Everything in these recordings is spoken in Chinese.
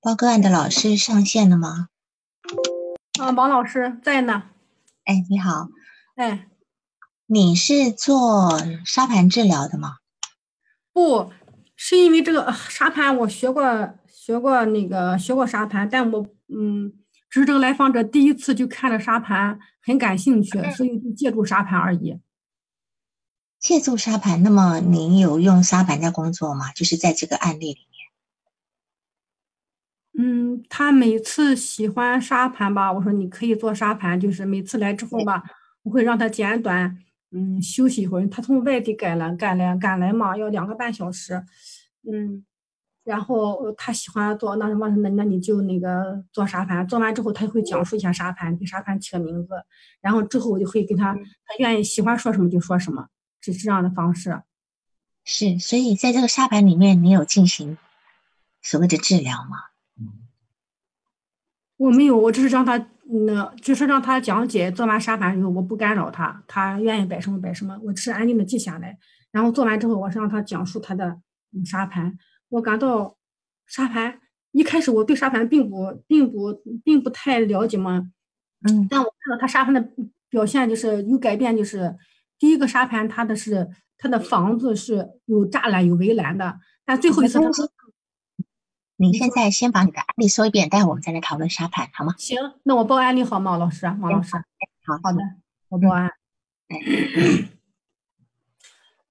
报个案的老师上线了吗？啊，王老师在呢。哎，你好。哎，你是做沙盘治疗的吗？不是因为这个沙盘，我学过，学过那个学过沙盘，但我嗯，只是这个来访者第一次就看了沙盘，很感兴趣，所以就借助沙盘而已。借助沙盘，那么您有用沙盘在工作吗？就是在这个案例里。嗯，他每次喜欢沙盘吧，我说你可以做沙盘，就是每次来之后吧，我会让他简短，嗯，休息一会儿。他从外地赶来，赶来赶来嘛，要两个半小时，嗯，然后他喜欢做那什么，那那你就那个做沙盘，做完之后他会讲述一下沙盘，给沙盘起个名字，然后之后我就会给他，他愿意喜欢说什么就说什么，是这样的方式。是，所以在这个沙盘里面，你有进行所谓的治疗吗？我没有，我只是让他，那就是让他讲解。做完沙盘以后，我不干扰他，他愿意摆什么摆什么，我只是安静的记下来。然后做完之后，我是让他讲述他的沙盘。我感到沙盘一开始我对沙盘并不并不并不太了解嘛，嗯，但我看到他沙盘的表现就是有改变，就是第一个沙盘他的是他的房子是有栅栏有围栏的，但最后一次。您现在先把你的案例说一遍，待会我们再来讨论沙盘，好吗？行，那我报案例好吗，老师？王老师，好好的，我报案。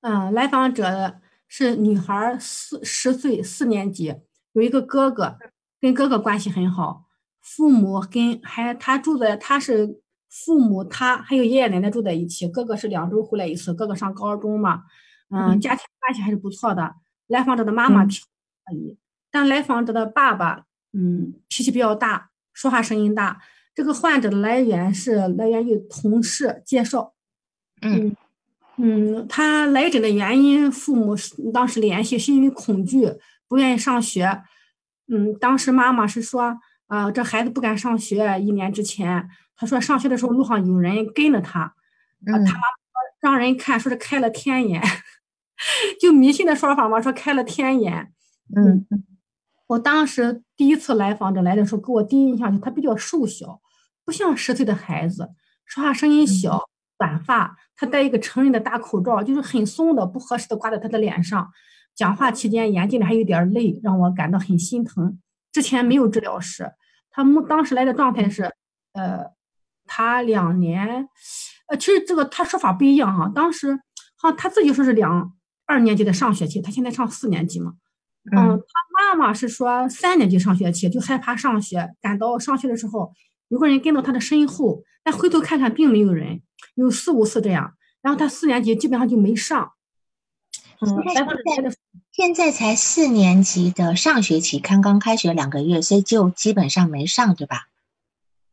嗯，来访者是女孩，四十岁，四年级，有一个哥哥，跟哥哥关系很好，父母跟还他住在，他是父母，他还有爷爷奶奶住在一起，哥哥是两周回来一次，哥哥上高中嘛，嗯，家庭关系还是不错的。来访者的妈妈可以。但来访者的爸爸，嗯，脾气比较大，说话声音大。这个患者的来源是来源于同事介绍，嗯嗯，他来诊的原因，父母当时联系是因为恐惧，不愿意上学。嗯，当时妈妈是说，啊，这孩子不敢上学。一年之前，他说上学的时候路上有人跟着他，他妈妈让人看，说是开了天眼，就迷信的说法嘛，说开了天眼，嗯。我当时第一次来访者来的时候，给我第一印象就他比较瘦小，不像十岁的孩子，说话声音小，短发，他戴一个成人的大口罩，就是很松的、不合适的挂在他的脸上。讲话期间眼睛里还有点泪，让我感到很心疼。之前没有治疗师，他们当时来的状态是，呃，他两年，呃，其实这个他说法不一样哈。当时好像他自己说是两二年级的上学期，他现在上四年级嘛。嗯，他妈妈是说三年级上学期就害怕上学，赶到上学的时候，有个人跟到他的身后，但回头看看并没有人，有四五次这样，然后他四年级基本上就没上。嗯，现在现在才四年级的上学期，刚刚开学两个月，所以就基本上没上，对吧？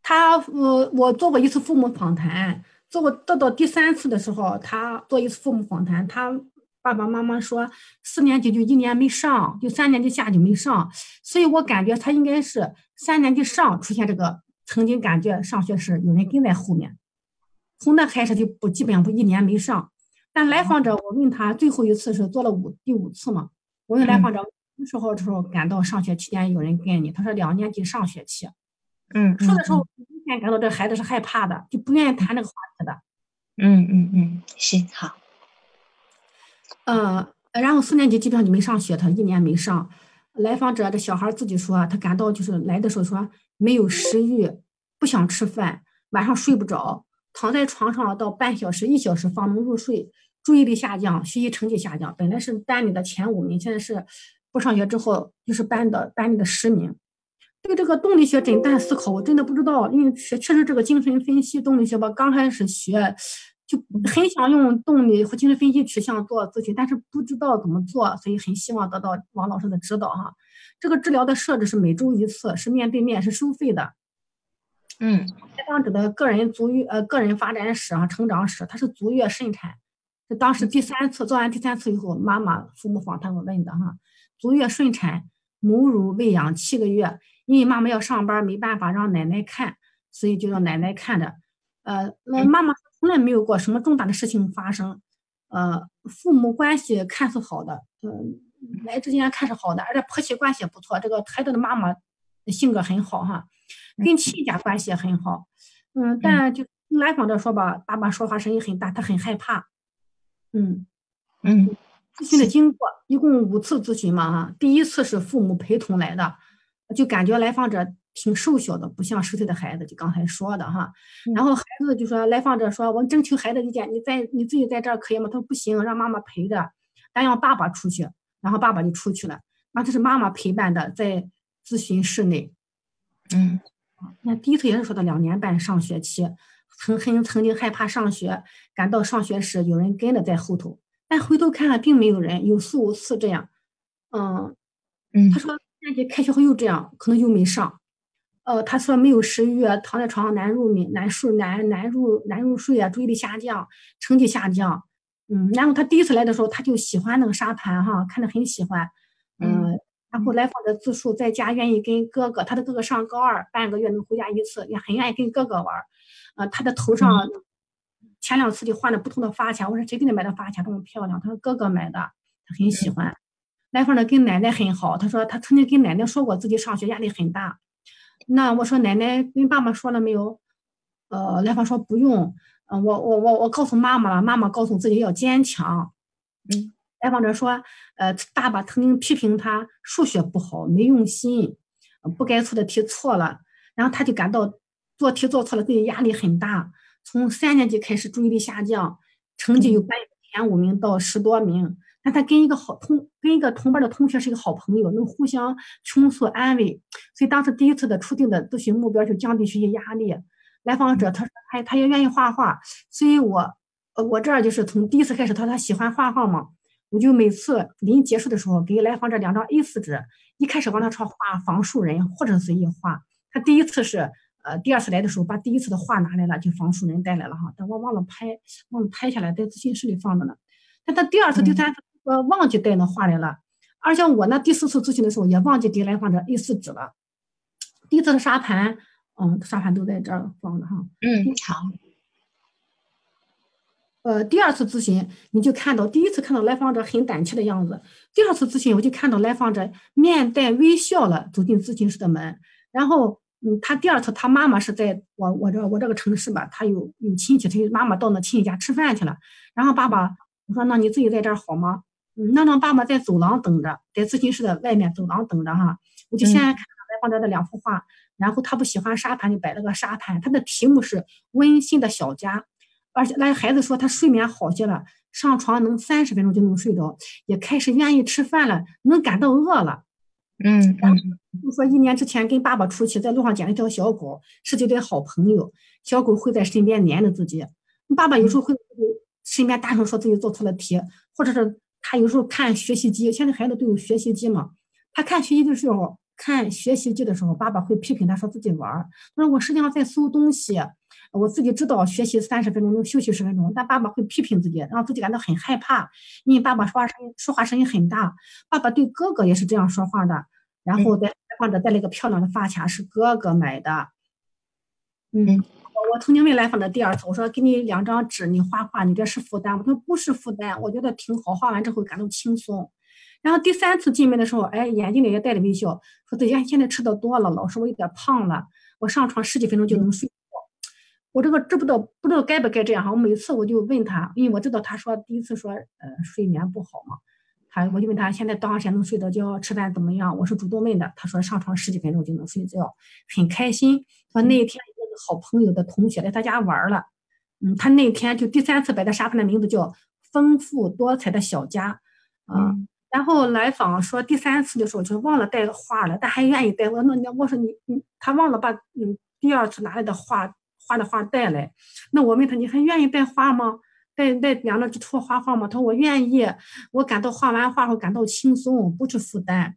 他我我做过一次父母访谈，做过到到第三次的时候，他做一次父母访谈，他。爸爸妈妈说，四年级就一年没上，就三年级下就没上，所以我感觉他应该是三年级上出现这个，曾经感觉上学时有人跟在后面，从那开始就不基本上不一年没上。但来访者，我问他最后一次是做了五第五次嘛？我问来访者什么时候的时候感到上学期间有人跟你？他说两年级上学期。嗯，说的时候明显感到这孩子是害怕的，就不愿意谈这个话题的。嗯嗯嗯，行好。呃，然后四年级基本上就没上学，他一年没上。来访者这小孩自己说，他感到就是来的时候说没有食欲，不想吃饭，晚上睡不着，躺在床上到半小时、一小时方能入睡，注意力下降，学习成绩下降。本来是班里的前五名，现在是不上学之后就是班的班里的十名。对这个动力学诊断思考，我真的不知道，因为确确实这个精神分析动力学吧，刚开始学。就很想用动力和精神分析取向做咨询，但是不知道怎么做，所以很希望得到王老师的指导哈。这个治疗的设置是每周一次，是面对面，是收费的。嗯，来访者的个人足月呃个人发展史啊成长史，他是足月顺产，这当时第三次做完第三次以后，妈妈父母访谈我问的哈，足月顺产，母乳喂养七个月，因为妈妈要上班，没办法让奶奶看，所以就让奶奶看着。呃，那妈妈。从来没有过什么重大的事情发生，呃，父母关系看似好的，嗯，来之前看是好的，而且婆媳关系也不错，这个孩子的妈妈性格很好哈，跟亲家关系也很好。嗯，但就来访者说吧，爸爸说话声音很大，他很害怕。嗯嗯，咨询的经过一共五次咨询嘛哈，第一次是父母陪同来的，就感觉来访者挺瘦小的，不像十岁的孩子，就刚才说的哈。然后孩子就说，来访者说，我征求孩子意见，你在你自己在这儿可以吗？他说不行，让妈妈陪着，但让爸爸出去。然后爸爸就出去了，然后这是妈妈陪伴的，在咨询室内。嗯，那第一次也是说的两年半上学期，曾很曾经害怕上学，感到上学时有人跟着在后头，但回头看了并没有人，有四五次这样。嗯嗯，他说年级开学后又这样，可能又没上。呃，他说没有食欲，躺在床上难入眠、难睡、难难入难入睡啊，注意力下降，成绩下降。嗯，然后他第一次来的时候，他就喜欢那个沙盘哈，看着很喜欢。嗯，然后来访的自述在家愿意跟哥哥，他的哥哥上高二，半个月能回家一次，也很愿意跟哥哥玩。呃，他的头上前两次就换了不同的发卡，我说谁给你买的发卡这么漂亮？他说哥哥买的，他很喜欢。来访的跟奶奶很好，他说他曾经跟奶奶说过自己上学压力很大。那我说奶奶跟爸爸说了没有？呃，来访说不用。嗯，我我我我告诉妈妈了，妈妈告诉自己要坚强。嗯，来访者说，呃，爸爸曾经批评他数学不好，没用心，不该错的题错了，然后他就感到做题做错了，自己压力很大。从三年级开始注意力下降，成绩由班前五名到十多名。但他跟一个好同跟一个同班的同学是一个好朋友，能互相倾诉安慰。所以当时第一次的初定的咨询目标就降低学习压力。来访者他说他他也愿意画画，所以我呃我这儿就是从第一次开始，他说他喜欢画画嘛，我就每次临结束的时候给来访者两张 A4 纸，一开始帮他说画房树人或者随意画。他第一次是呃第二次来的时候把第一次的画拿来了，就房树人带来了哈，但我忘了拍忘了拍下来，在咨询室里放着呢。但他第二次第三次呃忘记带那画来了，而且我呢第四次咨询的时候也忘记给来访者 A4 纸了。第一次的沙盘。嗯，沙盘都在这儿放着哈。嗯，好。呃，第二次咨询你就看到，第一次看到来访者很胆怯的样子，第二次咨询我就看到来访者面带微笑了走进咨询室的门。然后，嗯，他第二次他妈妈是在我我这我这个城市吧，他有有亲戚，他妈妈到那亲戚家吃饭去了。然后爸爸我说那你自己在这儿好吗？嗯，那让爸爸在走廊等着，在咨询室的外面走廊等着哈。我就先看到来访者的两幅画。然后他不喜欢沙盘，就摆了个沙盘。他的题目是温馨的小家，而且那孩子说他睡眠好些了，上床能三十分钟就能睡着，也开始愿意吃饭了，能感到饿了。嗯嗯。就说一年之前跟爸爸出去，在路上捡了一条小狗，是这对好朋友。小狗会在身边黏着自己。爸爸有时候会身边大声说自己做错了题，或者是他有时候看学习机，现在孩子都有学习机嘛，他看学习的时候。看学习机的时候，爸爸会批评他，说自己玩儿。他说我实际上在搜东西，我自己知道学习三十分钟能休息十分钟，但爸爸会批评自己，让自己感到很害怕。因为爸爸说话声音说话声音很大，爸爸对哥哥也是这样说话的。然后在或者带了一个漂亮的发卡，是哥哥买的。嗯，我曾经问来访的第二次，我说给你两张纸，你画画，你这是负担吗？他说不是负担，我觉得挺好，画完之后感到轻松。然后第三次进门的时候，哎，眼睛里也带着微笑，说自己现在吃的多了，老师我有点胖了，我上床十几分钟就能睡着。我这个知不道不知道该不该这样哈？我每次我就问他，因为我知道他说第一次说呃睡眠不好嘛，他我就问他现在多长时间能睡着觉，吃饭怎么样？我是主动问的，他说上床十几分钟就能睡觉，很开心。说那一天好朋友的同学来他家玩了，嗯，他那天就第三次摆的沙盘的名字叫丰富多彩的小家，啊。然后来访说第三次的时候就忘了带画了，但还愿意带。我那那我说你你他忘了把嗯第二次拿来的画画的画带来。那我问他你还愿意带画吗？带带两张纸戳画画吗？他说我愿意，我感到画完画后感到轻松，不是负担。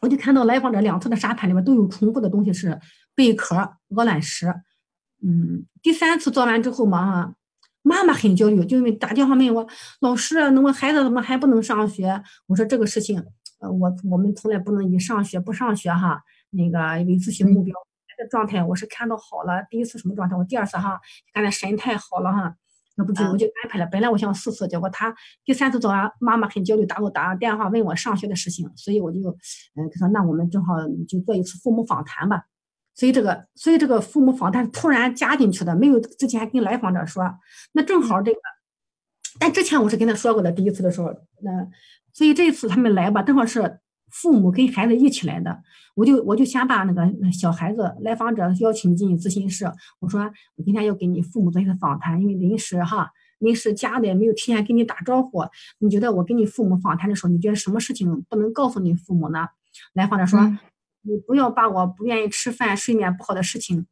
我就看到来访者两次的沙盘里面都有重复的东西是贝壳、鹅卵石。嗯，第三次做完之后嘛哈。妈妈很焦虑，就因为打电话问我老师，那我孩子怎么还不能上学？我说这个事情，呃，我我们从来不能以上学不上学哈，那个为咨询目标。孩子状态我是看到好了，第一次什么状态？我第二次哈，看他神态好了哈，那不就我就安排了。本来我想四次，结果他第三次做完妈妈很焦虑，打给我打电话问我上学的事情，所以我就嗯他说那我们正好就做一次父母访谈吧。所以这个所以这个父母访谈突然加进去的，没有之前跟来访者说。那正好这个，但之前我是跟他说过的，第一次的时候，那所以这一次他们来吧，正好是。父母跟孩子一起来的，我就我就先把那个小孩子来访者邀请进咨询室。我说我今天要给你父母做一次访谈，因为临时哈，临时加的没有提前跟你打招呼。你觉得我跟你父母访谈的时候，你觉得什么事情不能告诉你父母呢？来访者说，你不要把我不愿意吃饭、睡眠不好的事情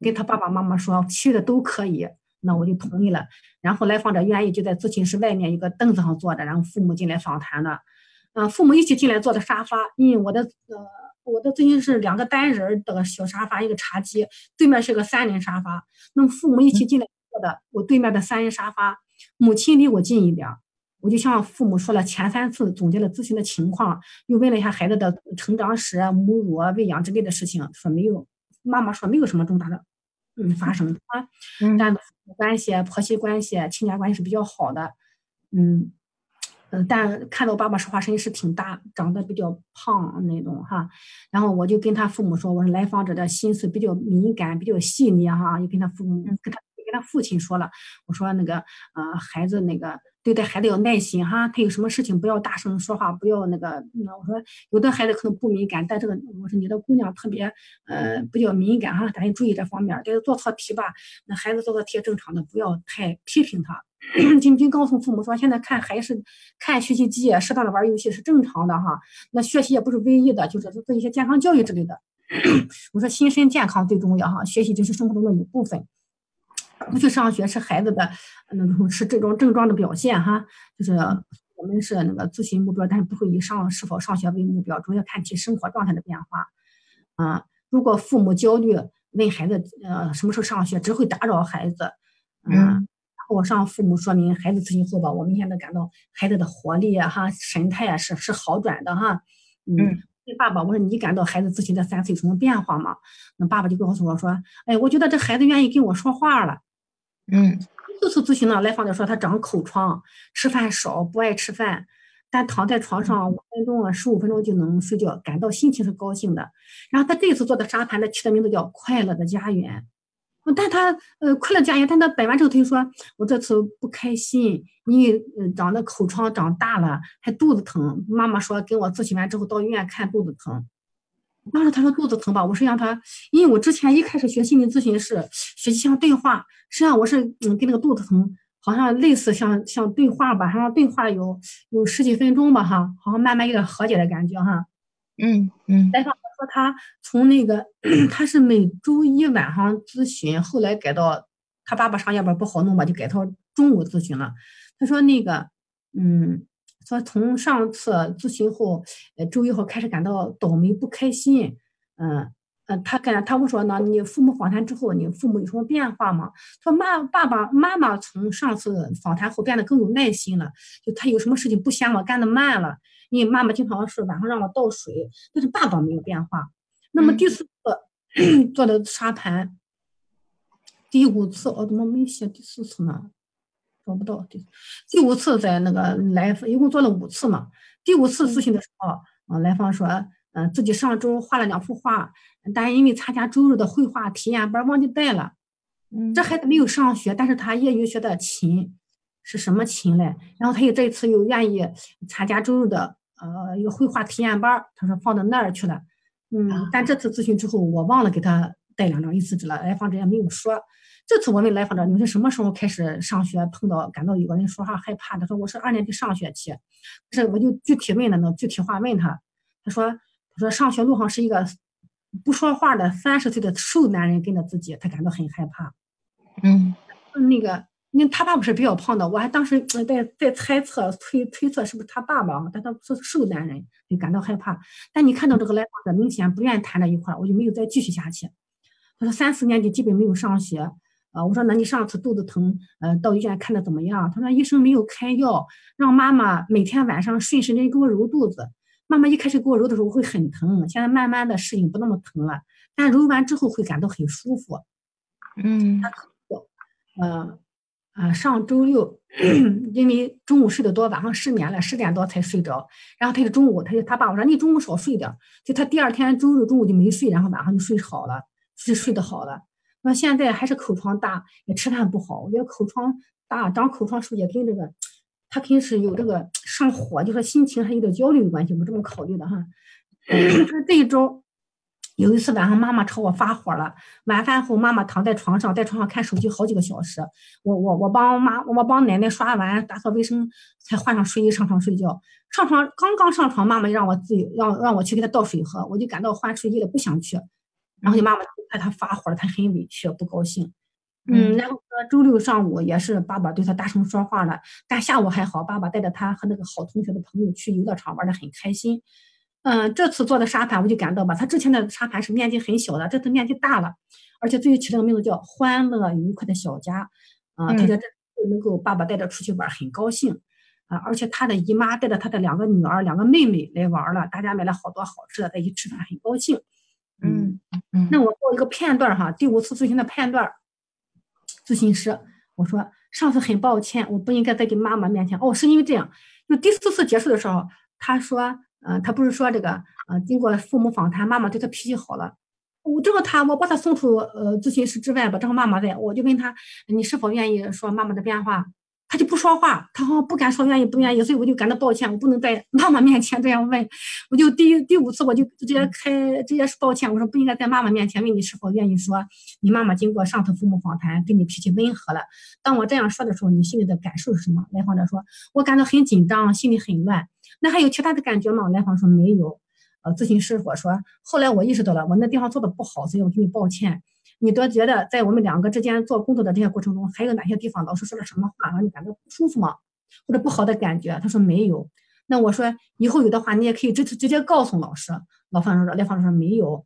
跟他爸爸妈妈说，其余的都可以。那我就同意了。然后来访者愿意就在咨询室外面一个凳子上坐着，然后父母进来访谈的。嗯，父母一起进来坐的沙发，因为我的呃，我的咨询室两个单人的小沙发，一个茶几，对面是个三人沙发。那么父母一起进来坐的，我对面的三人沙发，母亲离我近一点，我就向父母说了前三次总结了咨询的情况，又问了一下孩子的成长史、母乳、喂养之类的事情，说没有，妈妈说没有什么重大的嗯发生啊，但关系、婆媳关系、亲家关系是比较好的，嗯。嗯，但看到爸爸说话声音是挺大，长得比较胖那种哈。然后我就跟他父母说，我说来访者的心思比较敏感，比较细腻哈。又跟他父母跟他跟他父亲说了，我说那个呃孩子那个对待孩子要耐心哈，他有什么事情不要大声说话，不要那个那我说有的孩子可能不敏感，但这个我说你的姑娘特别呃比较敏感哈，赶紧注意这方面。但是做错题吧，那孩子做错题正常的，不要太批评他。仅仅告诉父母说，现在看还是看学习机，适当的玩游戏是正常的哈。那学习也不是唯一的，就是做一些健康教育之类的。我说心身健康最重要哈，学习就是生活中的一部分。不去上学是孩子的那种是这种症状的表现哈。就是我们是那个咨询目标，但是不会以上是否上学为目标，主要看其生活状态的变化。啊，如果父母焦虑问孩子呃什么时候上学，只会打扰孩子。嗯。我向父母说明孩子咨询后吧，我明显的感到孩子的活力啊，哈，神态啊是是好转的哈。嗯，问爸爸，我说你感到孩子咨询的三次有什么变化吗？那爸爸就告诉我说，哎，我觉得这孩子愿意跟我说话了。嗯，这次咨询呢，来访者说他长口疮，吃饭少，不爱吃饭，但躺在床上五分钟啊，十五分钟就能睡觉，感到心情是高兴的。然后他这次做的沙盘呢，起的名字叫快乐的家园。但他呃快乐家园，但他摆完之后他就说，我这次不开心，因为长的口疮长大了，还肚子疼。妈妈说跟我咨询完之后到医院看肚子疼。当时他说肚子疼吧，我是让他，因为我之前一开始学心理咨询是学习像对话，实际上我是嗯跟那个肚子疼好像类似像像对话吧，好像对话有有十几分钟吧哈，好像慢慢有点和解的感觉哈。嗯嗯。说他从那个 他是每周一晚上咨询，后来改到他爸爸上夜班不好弄吧，就改到中午咨询了。他说那个，嗯，说从上次咨询后，呃，周一后开始感到倒霉不开心，嗯嗯，他跟他们说呢，你父母访谈之后，你父母有什么变化吗？说妈爸爸妈妈从上次访谈后变得更有耐心了，就他有什么事情不嫌我干的慢了。因为妈妈经常是晚上让我倒水，但是爸爸没有变化。那么第四次 做的沙盘，第五次我怎么没写第四次呢？找不到第第五次在那个来一共做了五次嘛。第五次咨询的时候，啊，来访说，嗯，自己上周画了两幅画，但因为参加周日的绘画体验班忘记带了。嗯，这孩子没有上学，但是他业余学的琴。是什么琴嘞？然后他又这次又愿意参加周日的呃一个绘画体验班，他说放到那儿去了。嗯，但这次咨询之后，我忘了给他带两张 A 四纸了，来访者也没有说。这次我问来访者，你们是什么时候开始上学碰到感到有个人说话害怕？他说我是二年级上学期。是我就具体问了，呢具体话问他，他说他说上学路上是一个不说话的三十岁的瘦男人跟着自己，他感到很害怕。嗯，那个。那他爸爸是比较胖的，我还当时在在猜测推推测是不是他爸爸啊？但他是瘦男人，就感到害怕。但你看到这个来访者明显不愿意谈这一块儿，我就没有再继续下去。他说三四年级基本没有上学啊。我说那你上次肚子疼，呃，到医院看的怎么样？他说医生没有开药，让妈妈每天晚上顺时针给我揉肚子。妈妈一开始给我揉的时候会很疼，现在慢慢的适应不那么疼了，但揉完之后会感到很舒服。嗯，嗯。啊，上周六，因为中午睡得多，晚上失眠了，十点多才睡着。然后他就中午，他就他爸我说你中午少睡点，就他第二天周日中午就没睡，然后晚上就睡好了，是睡得好了。那现在还是口疮大，也吃饭不好。我觉得口疮大，长口疮是不是也跟这个，他肯定是有这个上火，就说心情还有点焦虑有关系，我这么考虑的哈。这一周。有一次晚上，妈妈朝我发火了。晚饭后，妈妈躺在床上，在床上看手机好几个小时。我我我帮妈，我帮奶奶刷完打扫卫生，才换上睡衣上床睡觉。上床刚刚上床，妈妈让我自己让让我去给她倒水喝，我就感到换睡衣了，不想去。然后你妈妈看他发火了，他很委屈，不高兴。嗯，然后周六上午也是爸爸对他大声说话了，但下午还好，爸爸带着他和那个好同学的朋友去游乐场玩的很开心。嗯，这次做的沙盘我就感到吧，他之前的沙盘是面积很小的，这次面积大了，而且最后起了个名字叫“欢乐愉快的小家”，啊，他觉得能够爸爸带着出去玩很高兴，啊，而且他的姨妈带着他的两个女儿、两个妹妹来玩了，大家买了好多好吃的，在一起吃饭很高兴。嗯嗯，那我做一个片段哈，第五次咨询的片段，咨询师我说上次很抱歉，我不应该在给妈妈面前，哦，是因为这样，就第四次结束的时候，他说。呃，他不是说这个，呃，经过父母访谈，妈妈对他脾气好了。我正好他，我把他送出呃咨询室之外吧，正好妈妈在，我就问他，你是否愿意说妈妈的变化？他就不说话，他好像不敢说愿意不愿意，所以我就感到抱歉，我不能在妈妈面前这样问。我就第第五次我就直接开直接是抱歉，我说不应该在妈妈面前问你是否愿意说你妈妈经过上次父母访谈对你脾气温和了。当我这样说的时候，你心里的感受是什么？来访者说，我感到很紧张，心里很乱。那还有其他的感觉吗？来访说没有。呃，咨询师我说，后来我意识到了我那地方做的不好，所以我给你抱歉。你都觉得在我们两个之间做工作的这些过程中，还有哪些地方老师说了什么话让你感到不舒服吗？或者不好的感觉？他说没有。那我说以后有的话，你也可以直直接告诉老师。老方说，来访说没有。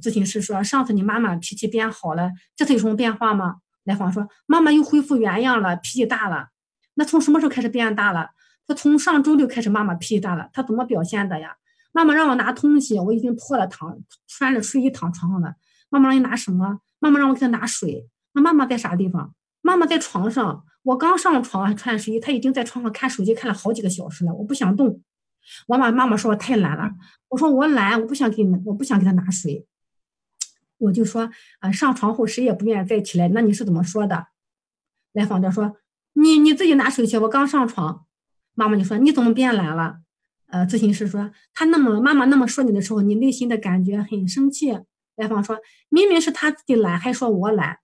咨询师说，上次你妈妈脾气变好了，这次有什么变化吗？来访说，妈妈又恢复原样了，脾气大了。那从什么时候开始变大了？他从上周六开始，妈妈脾气大了。他怎么表现的呀？妈妈让我拿东西，我已经脱了躺，穿着睡衣躺床上了。妈妈让你拿什么？妈妈让我给她拿水。那妈妈在啥地方？妈妈在床上。我刚上床还穿睡衣，她已经在床上看手机看了好几个小时了。我不想动。我妈妈妈说我太懒了。我说我懒，我不想给你，我不想给她拿水。我就说啊，上床后谁也不愿意再起来。那你是怎么说的？来访者说你你自己拿水去。我刚上床。妈妈就说你怎么变懒了？呃，咨询师说他那么妈妈那么说你的时候，你内心的感觉很生气。来访说：“明明是他自己懒，还说我懒。”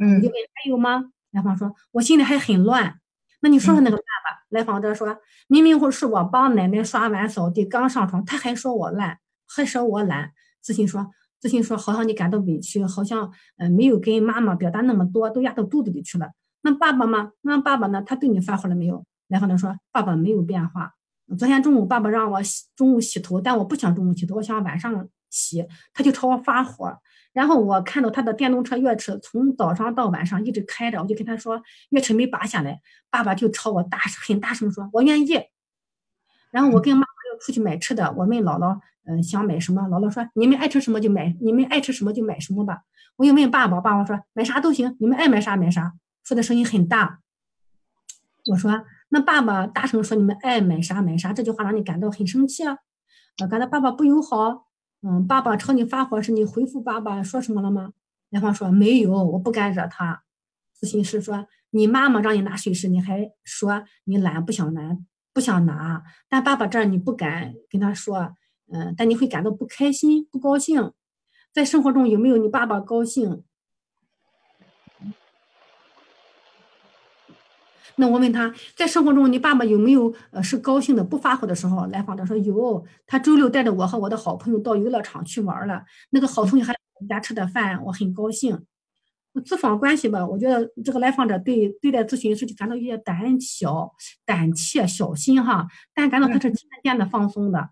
嗯，你问还有吗？来访说：“我心里还很乱。”那你说说那个办法。来访者说：“明明或是我帮奶奶刷碗扫地，刚上床，他还说我懒，还说我懒。”自信说：“自信说，好像你感到委屈，好像呃没有跟妈妈表达那么多，都压到肚子里去了。那爸爸吗？那爸爸呢？他对你发火了没有？”来访者说：“爸爸没有变化。昨天中午爸爸让我洗中午洗头，但我不想中午洗头，我想晚上。”洗，他就朝我发火，然后我看到他的电动车钥匙从早上到晚上一直开着，我就跟他说钥匙没拔下来，爸爸就朝我大很大声说：“我愿意。”然后我跟妈妈要出去买吃的，我问姥姥：“嗯，想买什么？”姥姥说：“你们爱吃什么就买，你们爱吃什么就买什么吧。”我又问爸爸，爸爸说：“买啥都行，你们爱买啥买啥。”说的声音很大。我说：“那爸爸大声说你们爱买啥买啥，这句话让你感到很生气啊？我感到爸爸不友好。”嗯，爸爸朝你发火时，你回复爸爸说什么了吗？男方说没有，我不敢惹他。咨询师说，你妈妈让你拿水时，你还说你懒不想拿，不想拿。但爸爸这儿你不敢跟他说，嗯，但你会感到不开心、不高兴。在生活中有没有你爸爸高兴？那我问他在生活中，你爸爸有没有呃是高兴的不发火的时候？来访者说有，他周六带着我和我的好朋友到游乐场去玩了。那个好同学还我们家吃的饭，我很高兴。咨访关系吧，我觉得这个来访者对对待咨询师就感到有点胆小、胆怯、小心哈，但感到他是渐渐的放松的。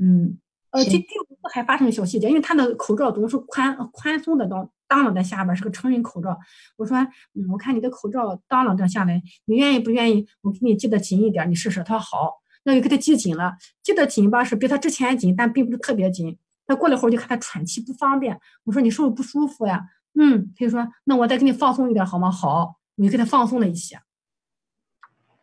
嗯，呃，这第五次还发生小细节，因为他的口罩总是宽宽松的当。当啷在下边是个成人口罩，我说，嗯，我看你的口罩当啷着下来，你愿意不愿意？我给你系得紧一点，你试试。他说好，那就给他系紧了。系得紧吧，是比他之前紧，但并不是特别紧。他过了会儿就看他喘气不方便，我说你是不是不舒服呀？嗯，他就说那我再给你放松一点好吗？好，我就给他放松了一些。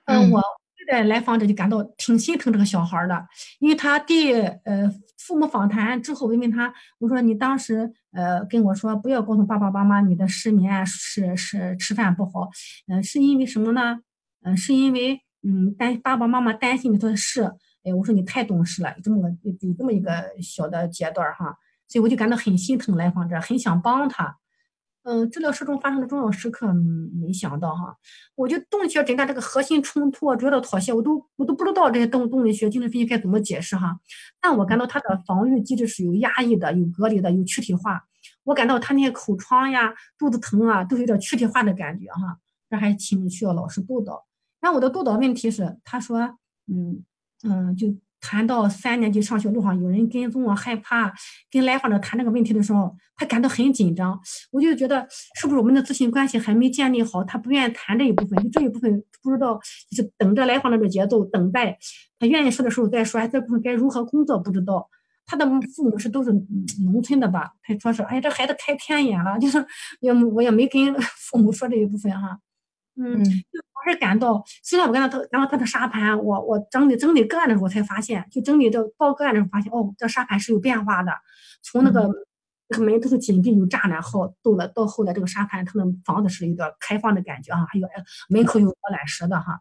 嗯，我对来访者就感到挺心疼这个小孩的，因为他第呃父母访谈之后，我问他，我说你当时呃跟我说不要告诉爸爸妈妈你的失眠是是吃饭不好，嗯，是因为什么呢？嗯，是因为嗯担爸爸妈妈担心你说是，哎，我说你太懂事了，这么个有这么一个小的阶段哈，所以我就感到很心疼来访者，很想帮他。嗯，治疗室中发生的重要时刻，没想到哈，我就动力学诊断这个核心冲突啊、主要的妥协，我都我都不知道这些动动力学、精神分析该怎么解释哈。但我感到他的防御机制是有压抑的、有隔离的、有躯体化。我感到他那些口疮呀、肚子疼啊，都有点躯体化的感觉哈。这还挺需要老师督导。那我的督导问题是，他说，嗯嗯，就。谈到三年级上学路上有人跟踪我，害怕跟来访者谈这个问题的时候，他感到很紧张。我就觉得是不是我们的咨询关系还没建立好，他不愿意谈这一部分。就这一部分不知道是等着来访者的节奏，等待他愿意说的时候再说。这部分该如何工作不知道。他的父母是都是农村的吧？他说是，哎，这孩子开天眼了，就是也我也没跟父母说这一部分哈。嗯，我是感到，虽然我跟他然后他的沙盘，我我整理整理个案的时候我才发现，就整理这报个案的时候发现，哦，这沙盘是有变化的，从那个那个门都是紧闭有栅栏，后到了到后来这个沙盘，他的房子是一个开放的感觉哈，还有门口有鹅卵石的哈，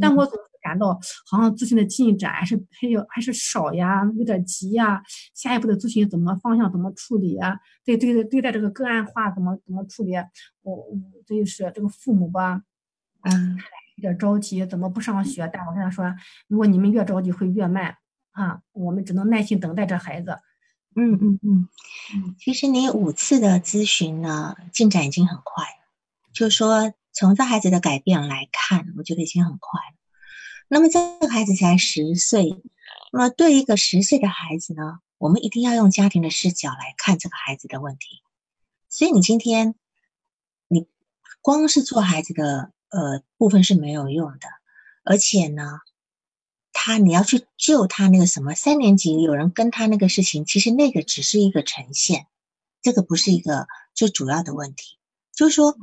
但我总是感到好像咨询的进展还是还有还是少呀，有点急呀，下一步的咨询怎么方向怎么处理啊？对对对，对待这个个案化怎么怎么处理？我这就是这个父母吧。嗯，有点着急，怎么不上学？但我跟他说，如果你们越着急会越慢啊，我们只能耐心等待这孩子。嗯嗯嗯，其实你五次的咨询呢，进展已经很快了。就说从这孩子的改变来看，我觉得已经很快了。那么这个孩子才十岁，那么对一个十岁的孩子呢，我们一定要用家庭的视角来看这个孩子的问题。所以你今天，你光是做孩子的。呃，部分是没有用的，而且呢，他你要去救他那个什么三年级有人跟他那个事情，其实那个只是一个呈现，这个不是一个最主要的问题。就是说，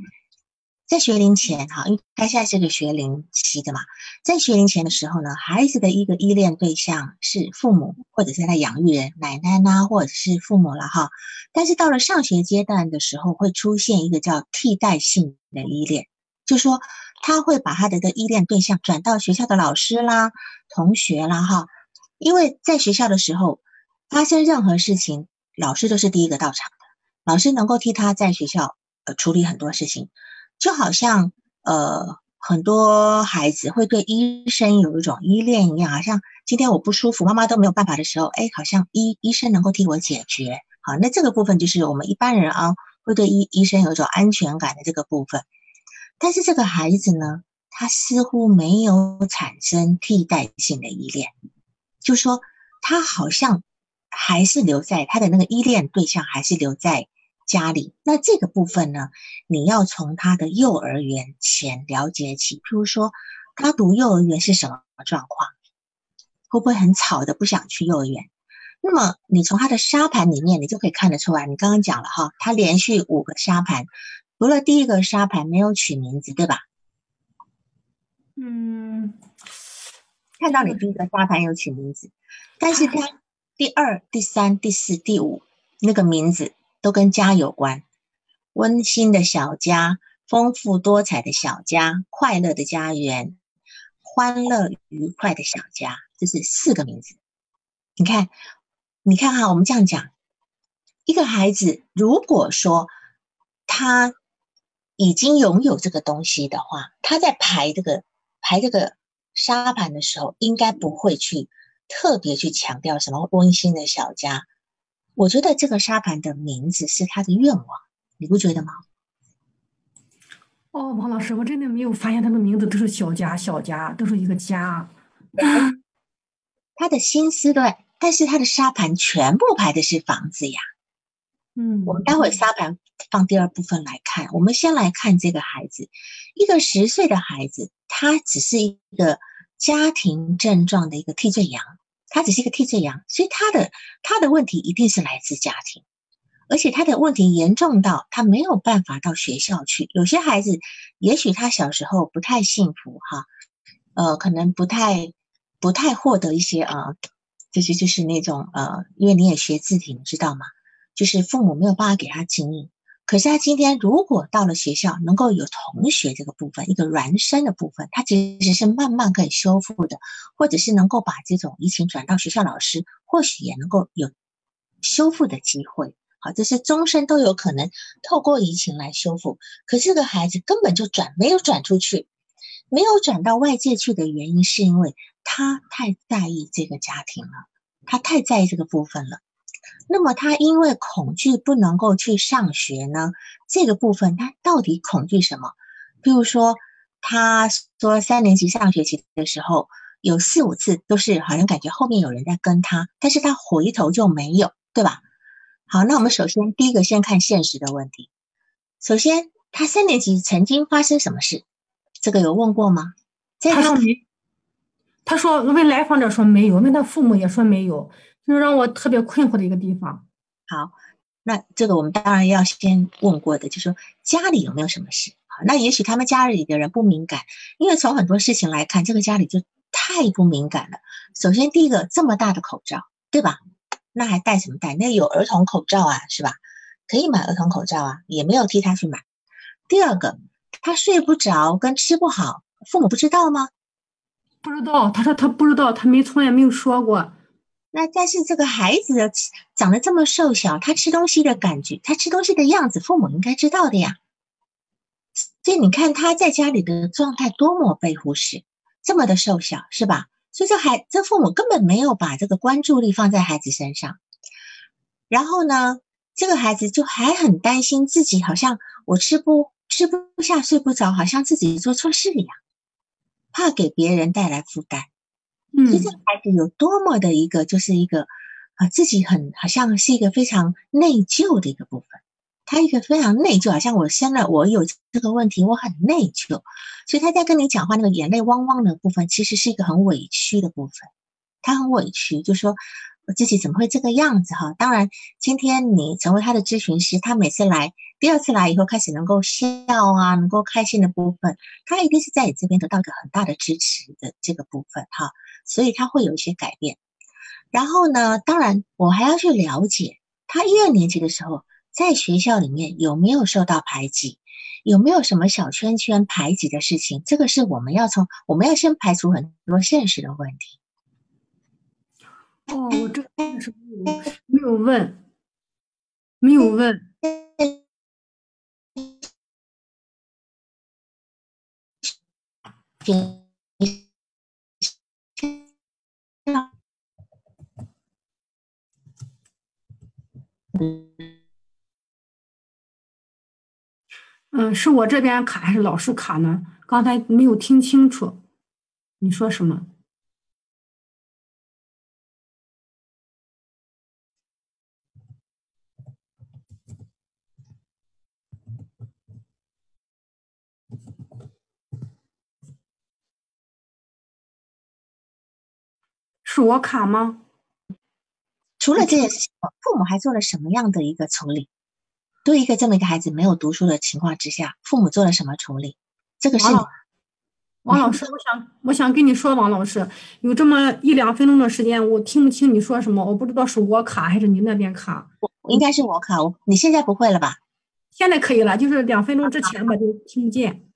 在学龄前哈，因为他现在是个学龄期的嘛，在学龄前的时候呢，孩子的一个依恋对象是父母或者是他养育人奶奶呐，或者是父母了哈。但是到了上学阶段的时候，会出现一个叫替代性的依恋。就说他会把他的个依恋对象转到学校的老师啦、同学啦，哈，因为在学校的时候发生任何事情，老师都是第一个到场的，老师能够替他在学校呃处理很多事情，就好像呃很多孩子会对医生有一种依恋一样，好像今天我不舒服，妈妈都没有办法的时候，哎，好像医医生能够替我解决，好，那这个部分就是我们一般人啊会对医医生有一种安全感的这个部分。但是这个孩子呢，他似乎没有产生替代性的依恋，就说他好像还是留在他的那个依恋对象，还是留在家里。那这个部分呢，你要从他的幼儿园前了解起，譬如说他读幼儿园是什么状况，会不会很吵的不想去幼儿园？那么你从他的沙盘里面，你就可以看得出来。你刚刚讲了哈，他连续五个沙盘。除了第一个沙盘没有取名字，对吧？嗯，看到你第一个沙盘有取名字，但是它第二、第三、第四、第五那个名字都跟家有关，温馨的小家、丰富多彩的小家、快乐的家园、欢乐愉快的小家，这是四个名字。你看，你看哈，我们这样讲，一个孩子如果说他。已经拥有这个东西的话，他在排这个排这个沙盘的时候，应该不会去特别去强调什么温馨的小家。我觉得这个沙盘的名字是他的愿望，你不觉得吗？哦，王老师，我真的没有发现他的名字都是小家，小家都是一个家。他的心思对，但是他的沙盘全部排的是房子呀。嗯，我们待会沙盘放第二部分来看。我们先来看这个孩子，一个十岁的孩子，他只是一个家庭症状的一个替罪羊，他只是一个替罪羊，所以他的他的问题一定是来自家庭，而且他的问题严重到他没有办法到学校去。有些孩子，也许他小时候不太幸福哈，呃，可能不太不太获得一些呃，就是就是那种呃，因为你也学字体，你知道吗？就是父母没有办法给他经营。可是他今天如果到了学校，能够有同学这个部分，一个孪生的部分，他其实是慢慢可以修复的，或者是能够把这种移情转到学校老师，或许也能够有修复的机会。好，这是终身都有可能透过移情来修复。可是这个孩子根本就转没有转出去，没有转到外界去的原因，是因为他太在意这个家庭了，他太在意这个部分了。那么他因为恐惧不能够去上学呢？这个部分他到底恐惧什么？比如说，他说三年级上学期的时候，有四五次都是好像感觉后面有人在跟他，但是他回头就没有，对吧？好，那我们首先第一个先看现实的问题。首先，他三年级曾经发生什么事？这个有问过吗？他说没。他说问来访者说没有，问他父母也说没有。就是让我特别困惑的一个地方。好，那这个我们当然要先问过的，就是说家里有没有什么事？好，那也许他们家里的人不敏感，因为从很多事情来看，这个家里就太不敏感了。首先，第一个这么大的口罩，对吧？那还戴什么戴？那有儿童口罩啊，是吧？可以买儿童口罩啊，也没有替他去买。第二个，他睡不着跟吃不好，父母不知道吗？不知道，他说他不知道，他没从来没有说过。那但是这个孩子的长得这么瘦小，他吃东西的感觉，他吃东西的样子，父母应该知道的呀。所以你看他在家里的状态多么被忽视，这么的瘦小，是吧？所以这孩这父母根本没有把这个关注力放在孩子身上。然后呢，这个孩子就还很担心自己，好像我吃不吃不下，睡不着，好像自己做错事一样，怕给别人带来负担。所以这个孩子有多么的一个，就是一个啊，自己很好像是一个非常内疚的一个部分。他一个非常内疚，好像我生了我有这个问题，我很内疚。所以他在跟你讲话那个眼泪汪汪的部分，其实是一个很委屈的部分。他很委屈，就说我自己怎么会这个样子哈？当然，今天你成为他的咨询师，他每次来，第二次来以后开始能够笑啊，能够开心的部分，他一定是在你这边得到一个很大的支持的这个部分哈。所以他会有一些改变，然后呢，当然我还要去了解他一二年级的时候在学校里面有没有受到排挤，有没有什么小圈圈排挤的事情，这个是我们要从我们要先排除很多现实的问题。哦，我这个是没有没有问，没有问。嗯，是我这边卡还是老师卡呢？刚才没有听清楚，你说什么？是我卡吗？除了这件事情，父母还做了什么样的一个处理？对一个这么一个孩子没有读书的情况之下，父母做了什么处理？这个是 王老师，我想我想跟你说，王老师有这么一两分钟的时间，我听不清你说什么，我不知道是我卡还是你那边卡。我应该是我卡，我你现在不会了吧？现在可以了，就是两分钟之前吧，就听不见。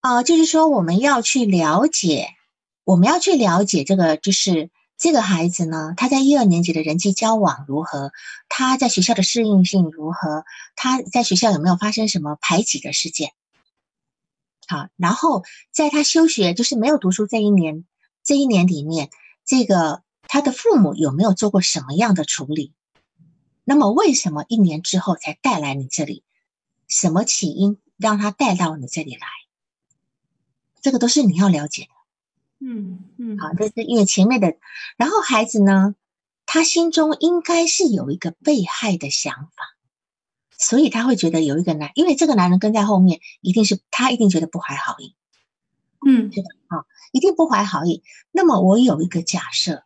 啊，就是说我们要去了解，我们要去了解这个，就是。这个孩子呢，他在一二年级的人际交往如何？他在学校的适应性如何？他在学校有没有发生什么排挤的事件？好，然后在他休学，就是没有读书这一年，这一年里面，这个他的父母有没有做过什么样的处理？那么为什么一年之后才带来你这里？什么起因让他带到你这里来？这个都是你要了解的。嗯嗯，好，这是因为前面的，然后孩子呢，他心中应该是有一个被害的想法，所以他会觉得有一个男，因为这个男人跟在后面，一定是他一定觉得不怀好意，嗯，对吧？啊，一定不怀好意。那么我有一个假设，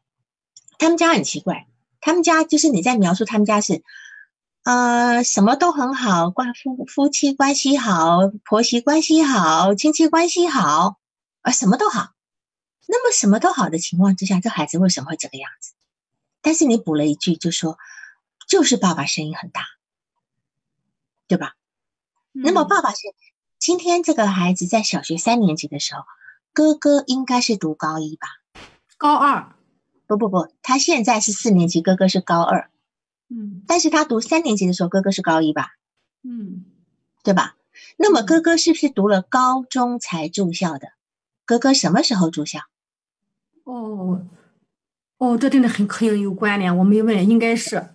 他们家很奇怪，他们家就是你在描述他们家是，呃，什么都很好，关夫夫妻关系好，婆媳关系好，亲戚关系好，啊，什么都好。那么什么都好的情况之下，这孩子为什么会这个样子？但是你补了一句，就说就是爸爸声音很大，对吧？那么爸爸是今天这个孩子在小学三年级的时候，哥哥应该是读高一吧？高二？不不不，他现在是四年级，哥哥是高二。嗯，但是他读三年级的时候，哥哥是高一吧？嗯，对吧？那么哥哥是不是读了高中才住校的？哥哥什么时候住校？哦，哦，这真的很可能有关联。我没问，应该是，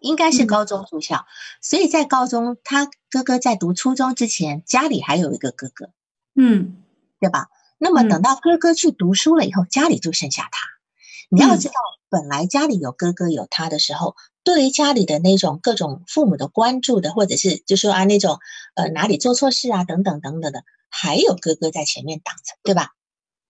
应该是高中住校。所以在高中，他哥哥在读初中之前，家里还有一个哥哥，嗯，对吧？那么等到哥哥去读书了以后，家里就剩下他。你要知道，本来家里有哥哥有他的时候，对于家里的那种各种父母的关注的，或者是就说啊那种呃哪里做错事啊等等等等的，还有哥哥在前面挡着，对吧？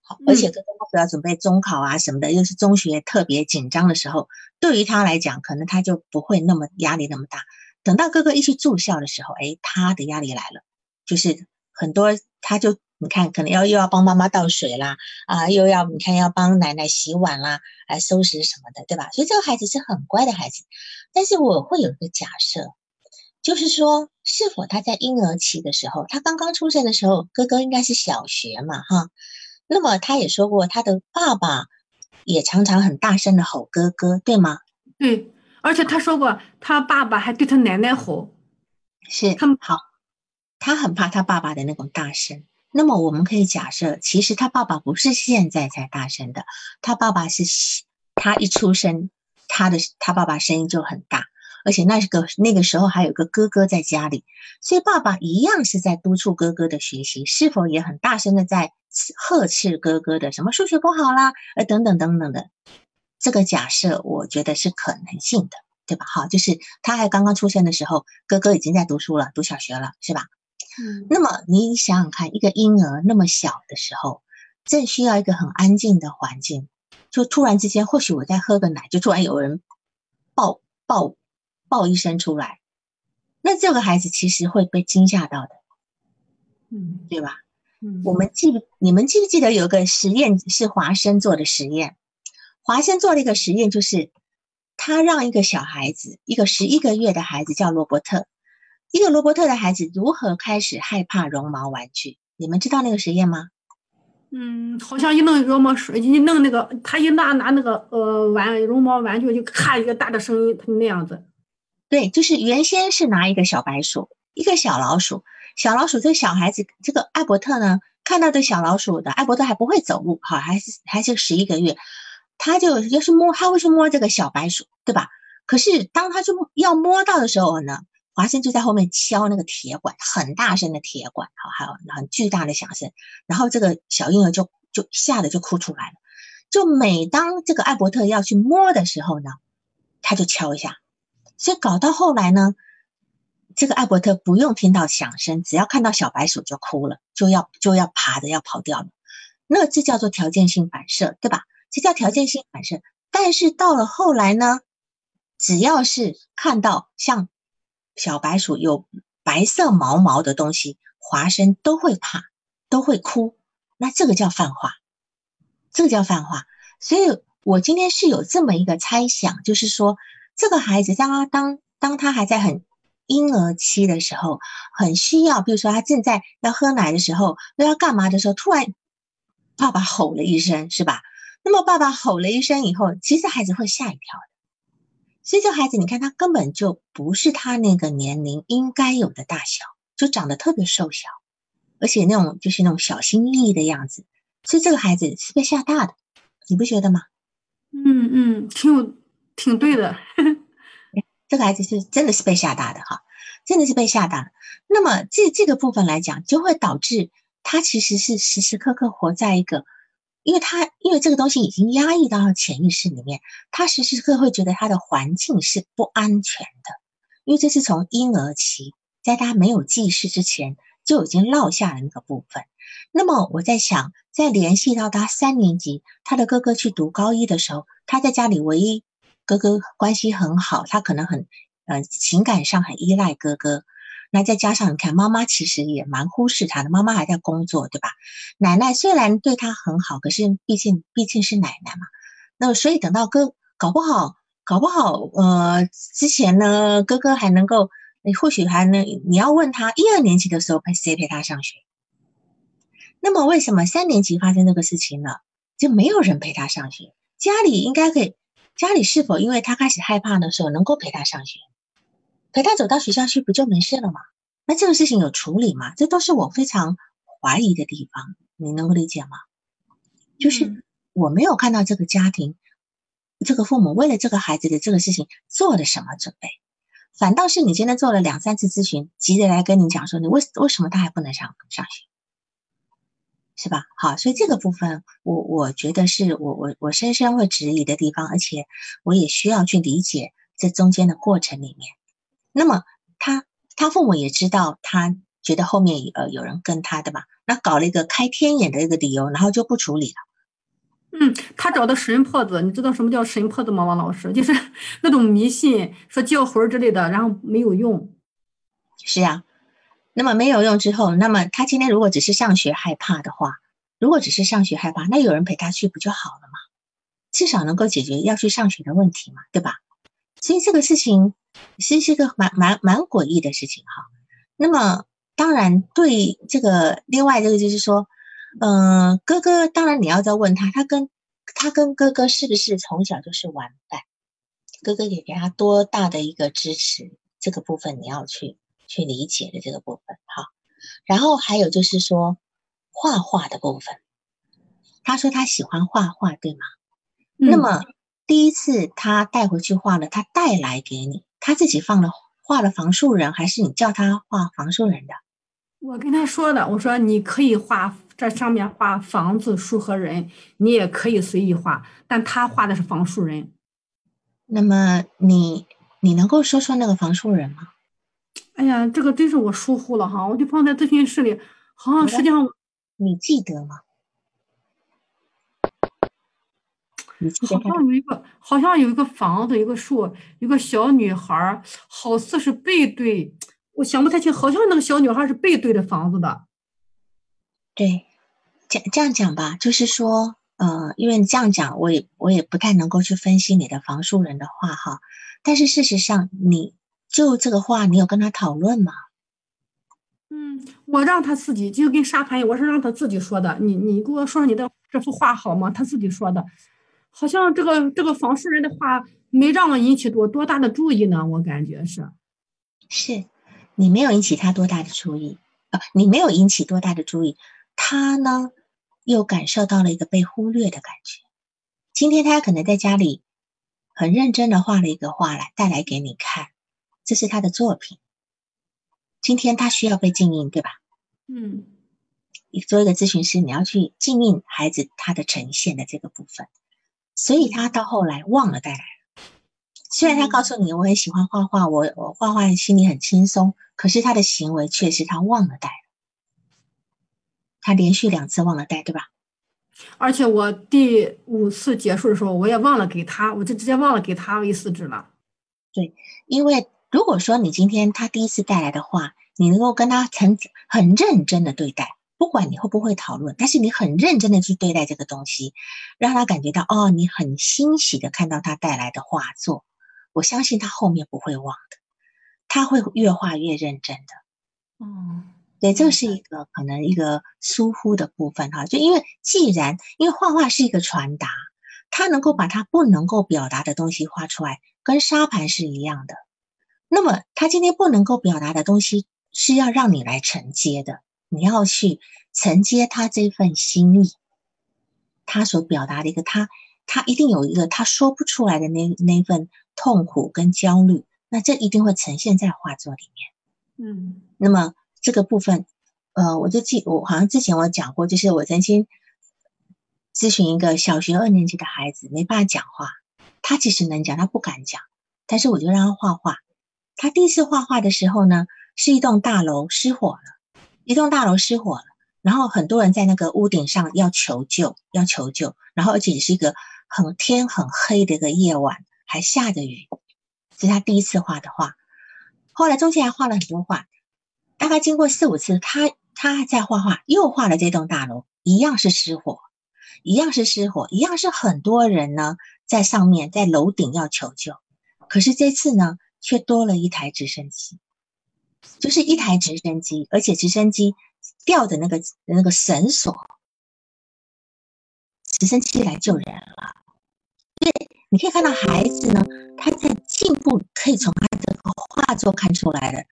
好，而且哥哥那时要准备中考啊什么的，又是中学特别紧张的时候，对于他来讲，可能他就不会那么压力那么大。等到哥哥一去住校的时候，哎，他的压力来了，就是很多他就。你看，可能要又要帮妈妈倒水啦，啊，又要你看要帮奶奶洗碗啦，来收拾什么的，对吧？所以这个孩子是很乖的孩子。但是我会有一个假设，就是说，是否他在婴儿期的时候，他刚刚出生的时候，哥哥应该是小学嘛，哈。那么他也说过，他的爸爸也常常很大声的吼哥哥，对吗？对，而且他说过，他爸爸还对他奶奶吼，是他们好，他很怕他爸爸的那种大声。那么我们可以假设，其实他爸爸不是现在才大声的，他爸爸是他一出生，他的他爸爸声音就很大，而且那是个那个时候还有个哥哥在家里，所以爸爸一样是在督促哥哥的学习，是否也很大声的在呵斥哥哥的什么数学不好啦，呃等等等等的，这个假设我觉得是可能性的，对吧？好，就是他还刚刚出生的时候，哥哥已经在读书了，读小学了，是吧？嗯，那么你想想看，一个婴儿那么小的时候，正需要一个很安静的环境，就突然之间，或许我在喝个奶，就突然有人抱抱抱一声出来，那这个孩子其实会被惊吓到的，嗯，对吧？嗯，我们记不，你们记不记得有个实验是华生做的实验？华生做了一个实验，就是他让一个小孩子，一个十一个月的孩子叫罗伯特。一个罗伯特的孩子如何开始害怕绒毛玩具？你们知道那个实验吗？嗯，好像一弄绒毛水，一弄那个，他一拿拿那个呃玩绒毛玩具，就咔一个大的声音，他那样子。对，就是原先是拿一个小白鼠，一个小老鼠，小老鼠这个小孩子，这个艾伯特呢，看到这小老鼠的，艾伯特还不会走路，哈，还是还是十一个月，他就要是摸，他会去摸这个小白鼠，对吧？可是当他就要摸到的时候呢？华生就在后面敲那个铁管，很大声的铁管，好，还有很巨大的响声，然后这个小婴儿就就吓得就哭出来了。就每当这个艾伯特要去摸的时候呢，他就敲一下，所以搞到后来呢，这个艾伯特不用听到响声，只要看到小白鼠就哭了，就要就要爬着要跑掉了。那这叫做条件性反射，对吧？这叫条件性反射。但是到了后来呢，只要是看到像小白鼠有白色毛毛的东西，华生都会怕，都会哭。那这个叫泛化，这个叫泛化。所以我今天是有这么一个猜想，就是说，这个孩子当他当当他还在很婴儿期的时候，很需要，比如说他正在要喝奶的时候，又要干嘛的时候，突然爸爸吼了一声，是吧？那么爸爸吼了一声以后，其实孩子会吓一跳的。所以这孩子，你看他根本就不是他那个年龄应该有的大小，就长得特别瘦小，而且那种就是那种小心翼翼的样子。所以这个孩子是被吓大的，你不觉得吗？嗯嗯，挺有挺对的。这个孩子是真的是被吓大的哈，真的是被吓大的。那么这这个部分来讲，就会导致他其实是时时刻刻活在一个。因为他因为这个东西已经压抑到了潜意识里面，他时时刻刻会觉得他的环境是不安全的，因为这是从婴儿期，在他没有记事之前就已经落下了那个部分。那么我在想，再联系到他三年级，他的哥哥去读高一的时候，他在家里唯一哥哥关系很好，他可能很呃情感上很依赖哥哥。那再加上你看，妈妈其实也蛮忽视他的，妈妈还在工作，对吧？奶奶虽然对他很好，可是毕竟毕竟是奶奶嘛。那所以等到哥搞不好，搞不好，呃，之前呢，哥哥还能够，或许还能，你要问他一二年级的时候陪谁陪他上学？那么为什么三年级发生这个事情了，就没有人陪他上学？家里应该可以，家里是否因为他开始害怕的时候能够陪他上学？陪他走到学校去不就没事了吗？那这个事情有处理吗？这都是我非常怀疑的地方，你能够理解吗？就是我没有看到这个家庭，这个父母为了这个孩子的这个事情做了什么准备，反倒是你今天做了两三次咨询，急着来跟你讲说你为为什么他还不能上上学，是吧？好，所以这个部分我我觉得是我我我深深会质疑的地方，而且我也需要去理解这中间的过程里面。那么他他父母也知道，他觉得后面呃有人跟他的嘛，那搞了一个开天眼的一个理由，然后就不处理了。嗯，他找的神婆子，你知道什么叫神婆子吗？王老师，就是 那种迷信，说叫魂之类的，然后没有用。是啊，那么没有用之后，那么他今天如果只是上学害怕的话，如果只是上学害怕，那有人陪他去不就好了吗？至少能够解决要去上学的问题嘛，对吧？所以这个事情。是是个蛮蛮蛮诡异的事情哈。那么当然对这个另外这个就是说，嗯，哥哥当然你要再问他，他跟他跟哥哥是不是从小就是玩伴？哥哥也给他多大的一个支持？这个部分你要去去理解的这个部分哈。然后还有就是说画画的部分，他说他喜欢画画，对吗？那么第一次他带回去画了，他带来给你。他自己放了画了房树人，还是你叫他画房树人的？我跟他说的，我说你可以画这上面画房子、树和人，你也可以随意画，但他画的是房树人。那么你你能够说说那个房树人吗？哎呀，这个真是我疏忽了哈，我就放在咨询室里，好像实际上你记得吗？好像有一个，好像有一个房子，一个树，一个小女孩，好似是背对，我想不太清，好像那个小女孩是背对着房子的。对，这这样讲吧，就是说，呃，因为你这样讲，我也我也不太能够去分析你的房树人的话哈。但是事实上，你就这个话，你有跟他讨论吗？嗯，我让他自己就跟沙盘一样，我是让他自己说的。你你给我说你的这幅画好吗？他自己说的。好像这个这个房树人的话没让我引起多多大的注意呢，我感觉是，是，你没有引起他多大的注意啊，你没有引起多大的注意，他呢又感受到了一个被忽略的感觉。今天他可能在家里很认真的画了一个画来带来给你看，这是他的作品。今天他需要被静音，对吧？嗯，你作为一个咨询师，你要去静音孩子他的呈现的这个部分。所以他到后来忘了带来了。虽然他告诉你我很喜欢画画，我我画画心里很轻松，可是他的行为却是他忘了带了。他连续两次忘了带，对吧？而且我第五次结束的时候，我也忘了给他，我就直接忘了给他 A 四纸了。对，因为如果说你今天他第一次带来的话，你能够跟他很很认真的对待。不管你会不会讨论，但是你很认真的去对待这个东西，让他感觉到哦，你很欣喜的看到他带来的画作。我相信他后面不会忘的，他会越画越认真的。嗯，对，这是一个可能一个疏忽的部分哈。就因为既然因为画画是一个传达，他能够把他不能够表达的东西画出来，跟沙盘是一样的。那么他今天不能够表达的东西，是要让你来承接的。你要去承接他这份心意，他所表达的一个他，他一定有一个他说不出来的那那份痛苦跟焦虑，那这一定会呈现在画作里面。嗯，那么这个部分，呃，我就记我好像之前我讲过，就是我曾经咨询一个小学二年级的孩子，没办法讲话，他其实能讲，他不敢讲，但是我就让他画画。他第一次画画的时候呢，是一栋大楼失火了。一栋大楼失火了，然后很多人在那个屋顶上要求救，要求救，然后而且是一个很天很黑的一个夜晚，还下着雨，这是他第一次画的画。后来中间还画了很多画，大概经过四五次，他他在画画，又画了这栋大楼，一样是失火，一样是失火，一样是很多人呢在上面，在楼顶要求救。可是这次呢，却多了一台直升机，就是一台直升机，而且直升机吊着那个那个绳索，直升机来救人了。对，你可以看到孩子呢，他在进步，可以从他这个画作看出来的。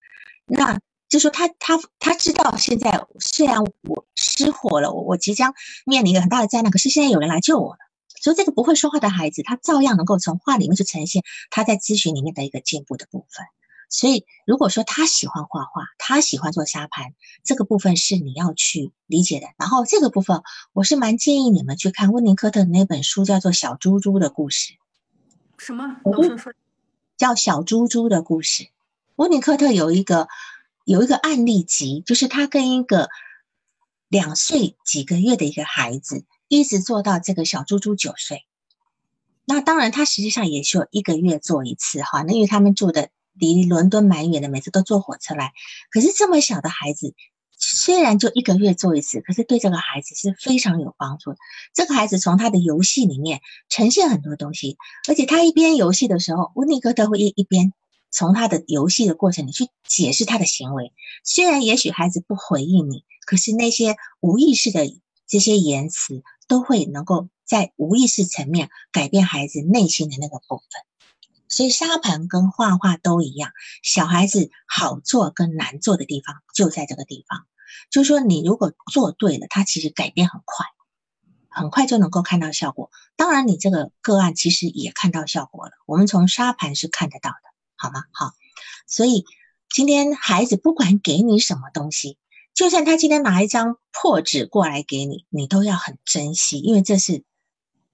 那就说他他他知道现在虽然我失火了，我我即将面临一个很大的灾难，可是现在有人来救我了。所以这个不会说话的孩子，他照样能够从画里面去呈现他在咨询里面的一个进步的部分。所以如果说他喜欢画画，他喜欢做沙盘，这个部分是你要去理解的。然后这个部分，我是蛮建议你们去看温尼科特那本书，叫做《小猪猪的故事》。什么？老师说叫《小猪猪的故事》。温尼科特有一个有一个案例集，就是他跟一个两岁几个月的一个孩子。一直做到这个小猪猪九岁，那当然他实际上也就一个月做一次哈。那因为他们住的离伦敦蛮远的，每次都坐火车来。可是这么小的孩子，虽然就一个月做一次，可是对这个孩子是非常有帮助的。这个孩子从他的游戏里面呈现很多东西，而且他一边游戏的时候，温尼科特会一一边从他的游戏的过程里去解释他的行为。虽然也许孩子不回应你，可是那些无意识的这些言辞。都会能够在无意识层面改变孩子内心的那个部分，所以沙盘跟画画都一样，小孩子好做跟难做的地方就在这个地方。就是说，你如果做对了，他其实改变很快，很快就能够看到效果。当然，你这个个案其实也看到效果了，我们从沙盘是看得到的，好吗？好，所以今天孩子不管给你什么东西。就算他今天拿一张破纸过来给你，你都要很珍惜，因为这是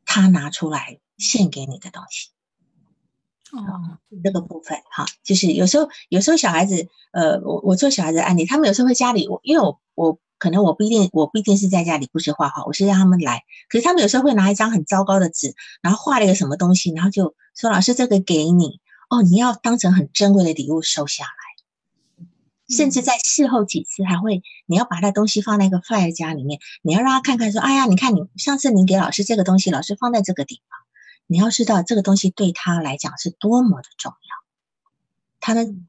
他拿出来献给你的东西。哦，这个部分哈，就是有时候有时候小孩子，呃，我我做小孩子案例，他们有时候会家里，我因为我我可能我不一定我不一定是在家里布置画画，我是让他们来，可是他们有时候会拿一张很糟糕的纸，然后画了一个什么东西，然后就说老师这个给你哦，你要当成很珍贵的礼物收下来。甚至在事后几次还会，你要把那东西放在一个 file 夹里面，你要让他看看说，哎呀，你看你上次你给老师这个东西，老师放在这个地方，你要知道这个东西对他来讲是多么的重要，他们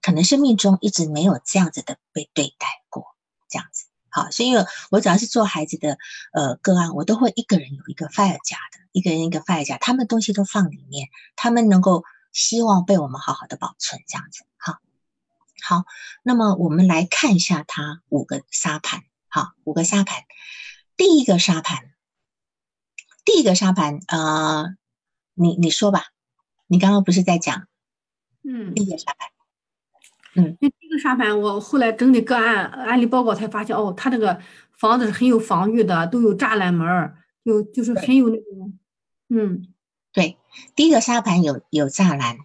可能生命中一直没有这样子的被对待过，这样子，好，所以我只要是做孩子的呃个案，我都会一个人有一个 file 夹的，一个人一个 file 夹，他们东西都放里面，他们能够希望被我们好好的保存，这样子，好。好，那么我们来看一下它五个沙盘。好，五个沙盘。第一个沙盘，第一个沙盘，呃，你你说吧，你刚刚不是在讲？嗯，第一个沙盘。嗯，第一个沙盘，我后来整理个案案例报告才发现，哦，他这个房子是很有防御的，都有栅栏门儿，有就是很有那种，嗯，对，第一个沙盘有有栅栏，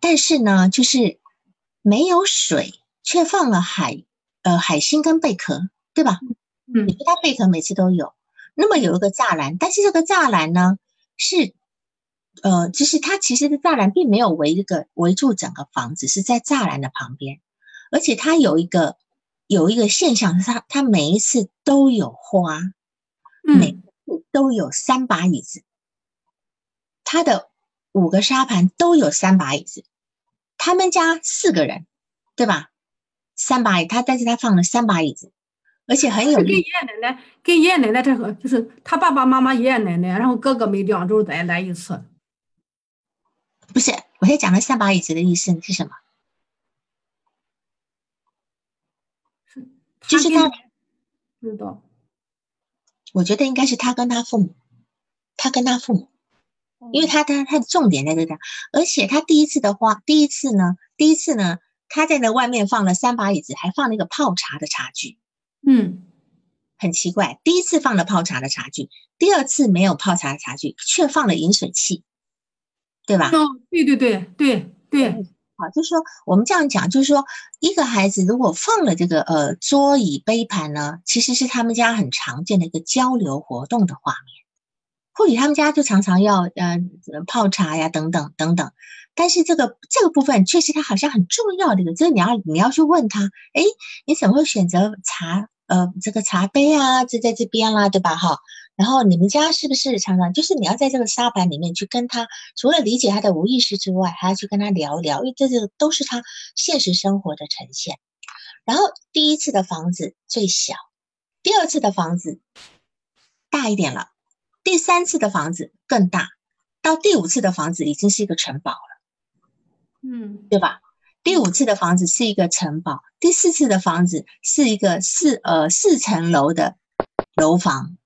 但是呢，就是。没有水，却放了海，呃，海星跟贝壳，对吧？嗯，你说它贝壳每次都有，那么有一个栅栏，但是这个栅栏呢，是，呃，就是它其实的栅栏并没有围一个围住整个房子，是在栅栏的旁边，而且它有一个有一个现象，它它每一次都有花，每次都有三把椅子，它的五个沙盘都有三把椅子。他们家四个人，对吧？三把椅，他但是他放了三把椅子，而且很有。跟爷爷奶奶，跟爷爷奶奶这个就是他爸爸妈妈、爷爷奶奶，然后哥哥每两周再来一次。不是，我在讲的三把椅子的意思是什么？是，就是他。知道。我觉得应该是他跟他父母，他跟他父母。因为他他他的重点在这个，而且他第一次的话，第一次呢，第一次呢，他在那外面放了三把椅子，还放了一个泡茶的茶具，嗯，很奇怪，第一次放了泡茶的茶具，第二次没有泡茶的茶具，却放了饮水器，对吧？哦，对对对对对，好，就是说我们这样讲，就是说一个孩子如果放了这个呃桌椅杯盘呢，其实是他们家很常见的一个交流活动的画面。或许他们家就常常要呃泡茶呀等等等等，但是这个这个部分确实它好像很重要的一个，就是你要你要去问他，哎，你怎么会选择茶？呃，这个茶杯啊，就在这边啦，对吧？哈，然后你们家是不是常常就是你要在这个沙盘里面去跟他，除了理解他的无意识之外，还要去跟他聊聊，因为这这个都是他现实生活的呈现。然后第一次的房子最小，第二次的房子大一点了，第三次的房子更大，到第五次的房子已经是一个城堡了，嗯，对吧？第五次的房子是一个城堡，第四次的房子是一个四呃四层楼的楼房，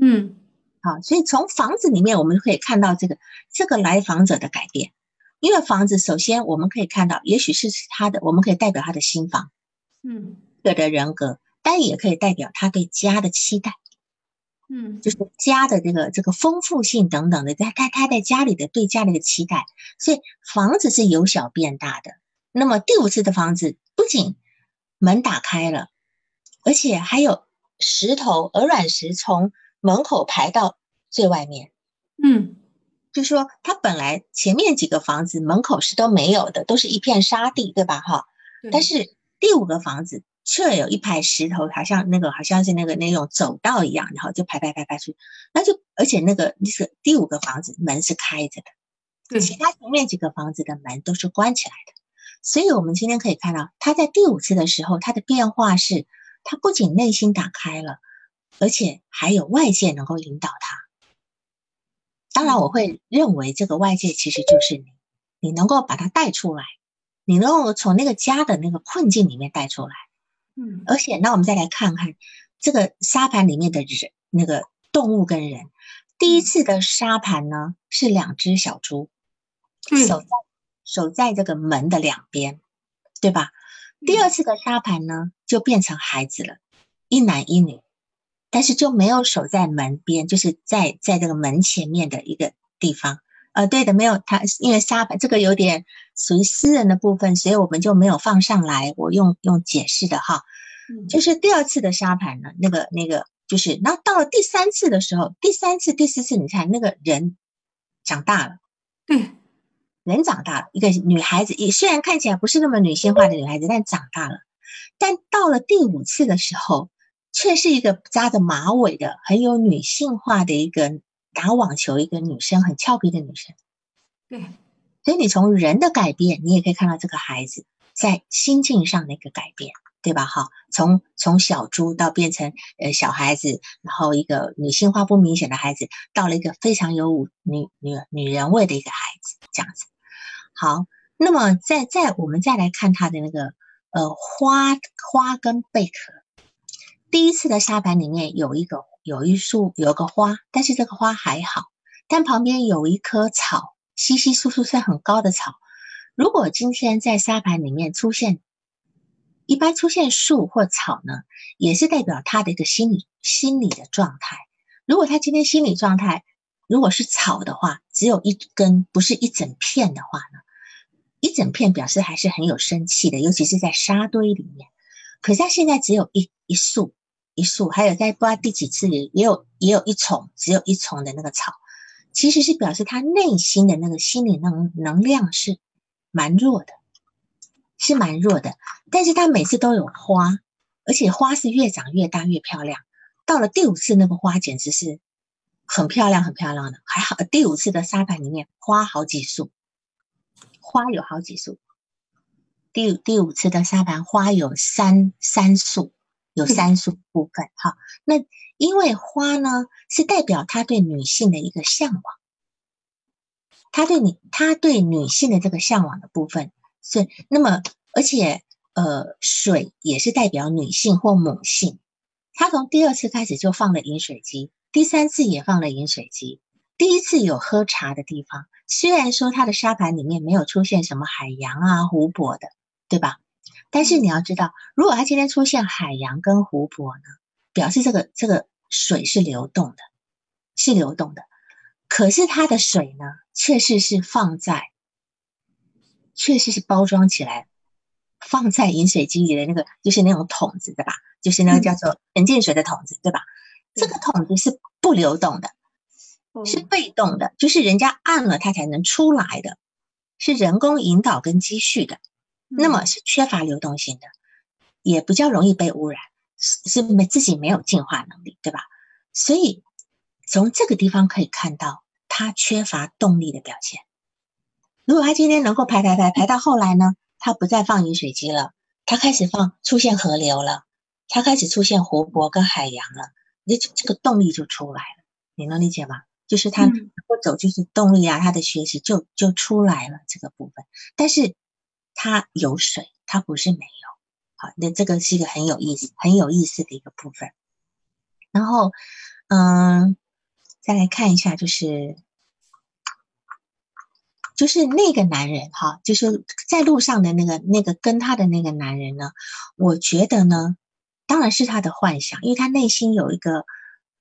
嗯，好，所以从房子里面我们可以看到这个这个来访者的改变，因为房子首先我们可以看到，也许是他的，我们可以代表他的心房，嗯，个的人格，但也可以代表他对家的期待，嗯，就是家的这个这个丰富性等等的，他他他在家里的对家的一个期待，所以房子是由小变大的。那么第五次的房子不仅门打开了，而且还有石头鹅卵石从门口排到最外面。嗯，就说他本来前面几个房子门口是都没有的，都是一片沙地，对吧？哈，但是第五个房子却有一排石头，好像那个好像是那个那种走道一样，然后就排排排排出，那就而且那个那个第五个房子门是开着的，对，其他前面几个房子的门都是关起来的。所以，我们今天可以看到，他在第五次的时候，他的变化是，他不仅内心打开了，而且还有外界能够引导他。当然，我会认为这个外界其实就是你，你能够把他带出来，你能够从那个家的那个困境里面带出来。嗯，而且，那我们再来看看这个沙盘里面的人，那个动物跟人。第一次的沙盘呢，是两只小猪，守在。守在这个门的两边，对吧？第二次的沙盘呢，就变成孩子了，一男一女，但是就没有守在门边，就是在在这个门前面的一个地方。呃，对的，没有他，因为沙盘这个有点属于私人的部分，所以我们就没有放上来。我用用解释的哈，就是第二次的沙盘呢，那个那个就是，然后到了第三次的时候，第三次、第四次，你看那个人长大了，对。人长大了，一个女孩子也虽然看起来不是那么女性化的女孩子，但长大了。但到了第五次的时候，却是一个扎着马尾的、很有女性化的一个打网球一个女生，很俏皮的女生。对，所以你从人的改变，你也可以看到这个孩子在心境上的一个改变，对吧？哈，从从小猪到变成呃小孩子，然后一个女性化不明显的孩子，到了一个非常有女女女人味的一个孩子，这样子。好，那么再再我们再来看他的那个呃花花跟贝壳。第一次的沙盘里面有一个有一束有个花，但是这个花还好，但旁边有一棵草，稀稀疏疏是很高的草。如果今天在沙盘里面出现，一般出现树或草呢，也是代表他的一个心理心理的状态。如果他今天心理状态如果是草的话，只有一根，不是一整片的话呢？一整片表示还是很有生气的，尤其是在沙堆里面。可是他现在只有一一束一束，还有在不知道第几次里也有也有一丛，只有一丛的那个草，其实是表示他内心的那个心理能能量是蛮弱的，是蛮弱的。但是他每次都有花，而且花是越长越大越漂亮。到了第五次，那个花简直是很漂亮很漂亮的，还好第五次的沙盘里面花好几束。花有好几束，第第五次的沙盘花有三三束，有三束部分。哈，那因为花呢是代表他对女性的一个向往，他对你他对女性的这个向往的部分是那么，而且呃水也是代表女性或母性。他从第二次开始就放了饮水机，第三次也放了饮水机，第一次有喝茶的地方。虽然说他的沙盘里面没有出现什么海洋啊、湖泊的，对吧？但是你要知道，如果它今天出现海洋跟湖泊呢，表示这个这个水是流动的，是流动的。可是它的水呢，确实是放在，确实是包装起来，放在饮水机里的那个，就是那种桶子，对吧？就是那个叫做纯净水的桶子，对吧？这个桶子是不流动的。是被动的，就是人家按了它才能出来的，是人工引导跟积蓄的，那么是缺乏流动性的，也比较容易被污染，是是没自己没有进化能力，对吧？所以从这个地方可以看到，他缺乏动力的表现。如果他今天能够排排排排到后来呢，他不再放饮水机了，他开始放出现河流了，他开始出现湖泊跟海洋了，那这个动力就出来了，你能理解吗？就是他能够走，就是动力啊，他的学习就就出来了这个部分。但是他有水，他不是没有。好，那这个是一个很有意思、很有意思的一个部分。然后，嗯，再来看一下，就是就是那个男人哈，就是在路上的那个那个跟他的那个男人呢，我觉得呢，当然是他的幻想，因为他内心有一个。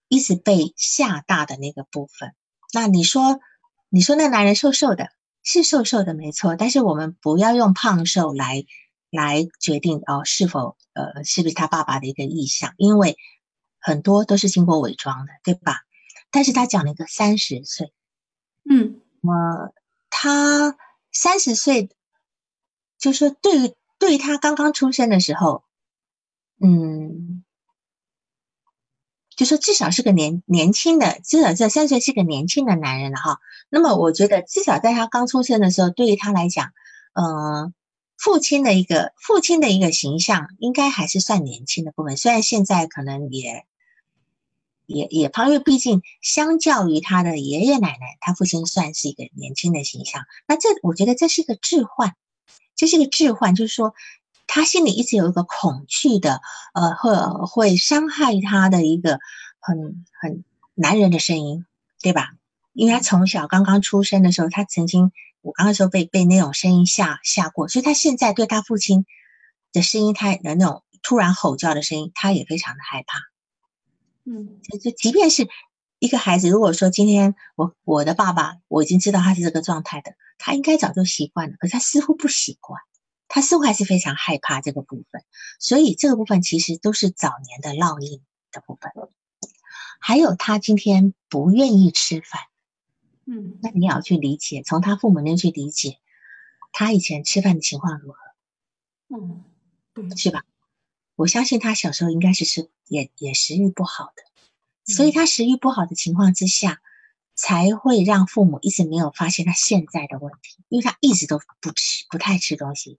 一直被吓大的那个部分，那你说，你说那男人瘦瘦的，是瘦瘦的没错，但是我们不要用胖瘦来来决定哦是否呃是不是他爸爸的一个意向，因为很多都是经过伪装的，对吧？但是他讲了一个三十岁，嗯，呃，他三十岁，就是对于对于他刚刚出生的时候，嗯。就说至少是个年年轻的，至少这三岁是个年轻的男人了哈。那么我觉得至少在他刚出生的时候，对于他来讲，嗯，父亲的一个父亲的一个形象应该还是算年轻的部分。虽然现在可能也也也胖，因为毕竟相较于他的爷爷奶奶，他父亲算是一个年轻的形象。那这我觉得这是一个置换，这是一个置换，就是说。他心里一直有一个恐惧的，呃，会会伤害他的一个很很男人的声音，对吧？因为他从小刚刚出生的时候，他曾经我刚刚说被被那种声音吓吓过，所以他现在对他父亲的声音，他的那种突然吼叫的声音，他也非常的害怕。嗯，就就即便是一个孩子，如果说今天我我的爸爸我已经知道他是这个状态的，他应该早就习惯了，可是他似乎不习惯。他似乎还是非常害怕这个部分，所以这个部分其实都是早年的烙印的部分。还有他今天不愿意吃饭，嗯，那你要去理解，从他父母那去理解，他以前吃饭的情况如何？嗯，对，是吧？我相信他小时候应该是吃也也食欲不好的，所以他食欲不好的情况之下。才会让父母一直没有发现他现在的问题，因为他一直都不吃，不太吃东西。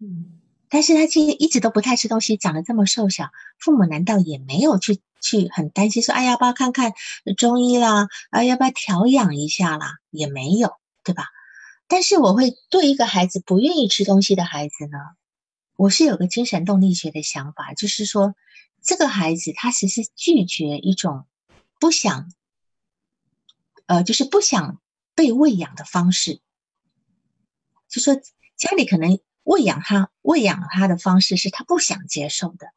嗯，但是他今天一直都不太吃东西，长得这么瘦小，父母难道也没有去去很担心说，哎，要不要看看中医啦？啊，要不要调养一下啦？也没有，对吧？但是我会对一个孩子不愿意吃东西的孩子呢，我是有个精神动力学的想法，就是说，这个孩子他其实拒绝一种不想。呃，就是不想被喂养的方式，就说家里可能喂养他，喂养他的方式是他不想接受的，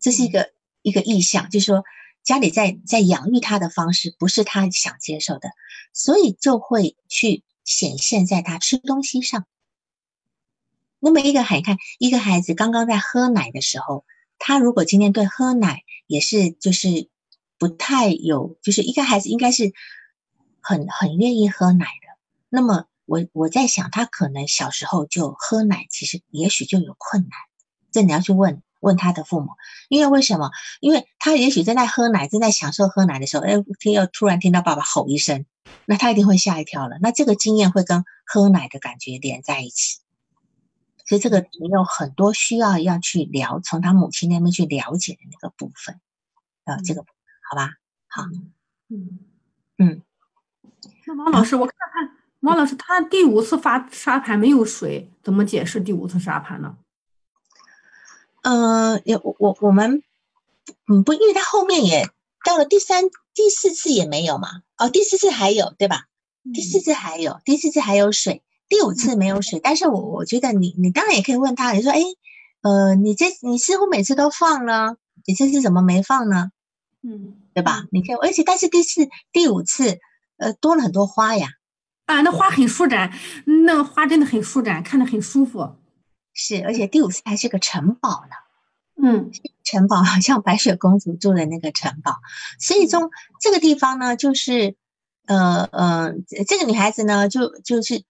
这是一个一个意向，就是说家里在在养育他的方式不是他想接受的，所以就会去显现在他吃东西上。那么一个孩看一个孩子刚刚在喝奶的时候，他如果今天对喝奶也是就是不太有，就是一个孩子应该是。很很愿意喝奶的，那么我我在想，他可能小时候就喝奶，其实也许就有困难。这你要去问问他的父母，因为为什么？因为他也许正在喝奶，正在享受喝奶的时候，哎，听又突然听到爸爸吼一声，那他一定会吓一跳了。那这个经验会跟喝奶的感觉连在一起，所以这个你有很多需要要去了，从他母亲那边去了解的那个部分，啊，这个好吧？好，嗯嗯。那王老师，我看看王老师，他第五次发沙盘没有水，怎么解释第五次沙盘呢？呃，也我我我们嗯不，因为他后面也到了第三、第四次也没有嘛。哦，第四次还有对吧？第四次还有，第四次还有水，第五次没有水。但是我我觉得你你当然也可以问他，你说哎，呃，你这你似乎每次都放呢，你这次怎么没放呢？嗯，对吧？你可以，而且但是第四、第五次。呃，多了很多花呀，啊，那花很舒展，那花真的很舒展，看着很舒服。是，而且第五次还是个城堡呢，嗯，城堡好 像白雪公主住的那个城堡。所以从这个地方呢，就是，呃呃，这个女孩子呢，就就是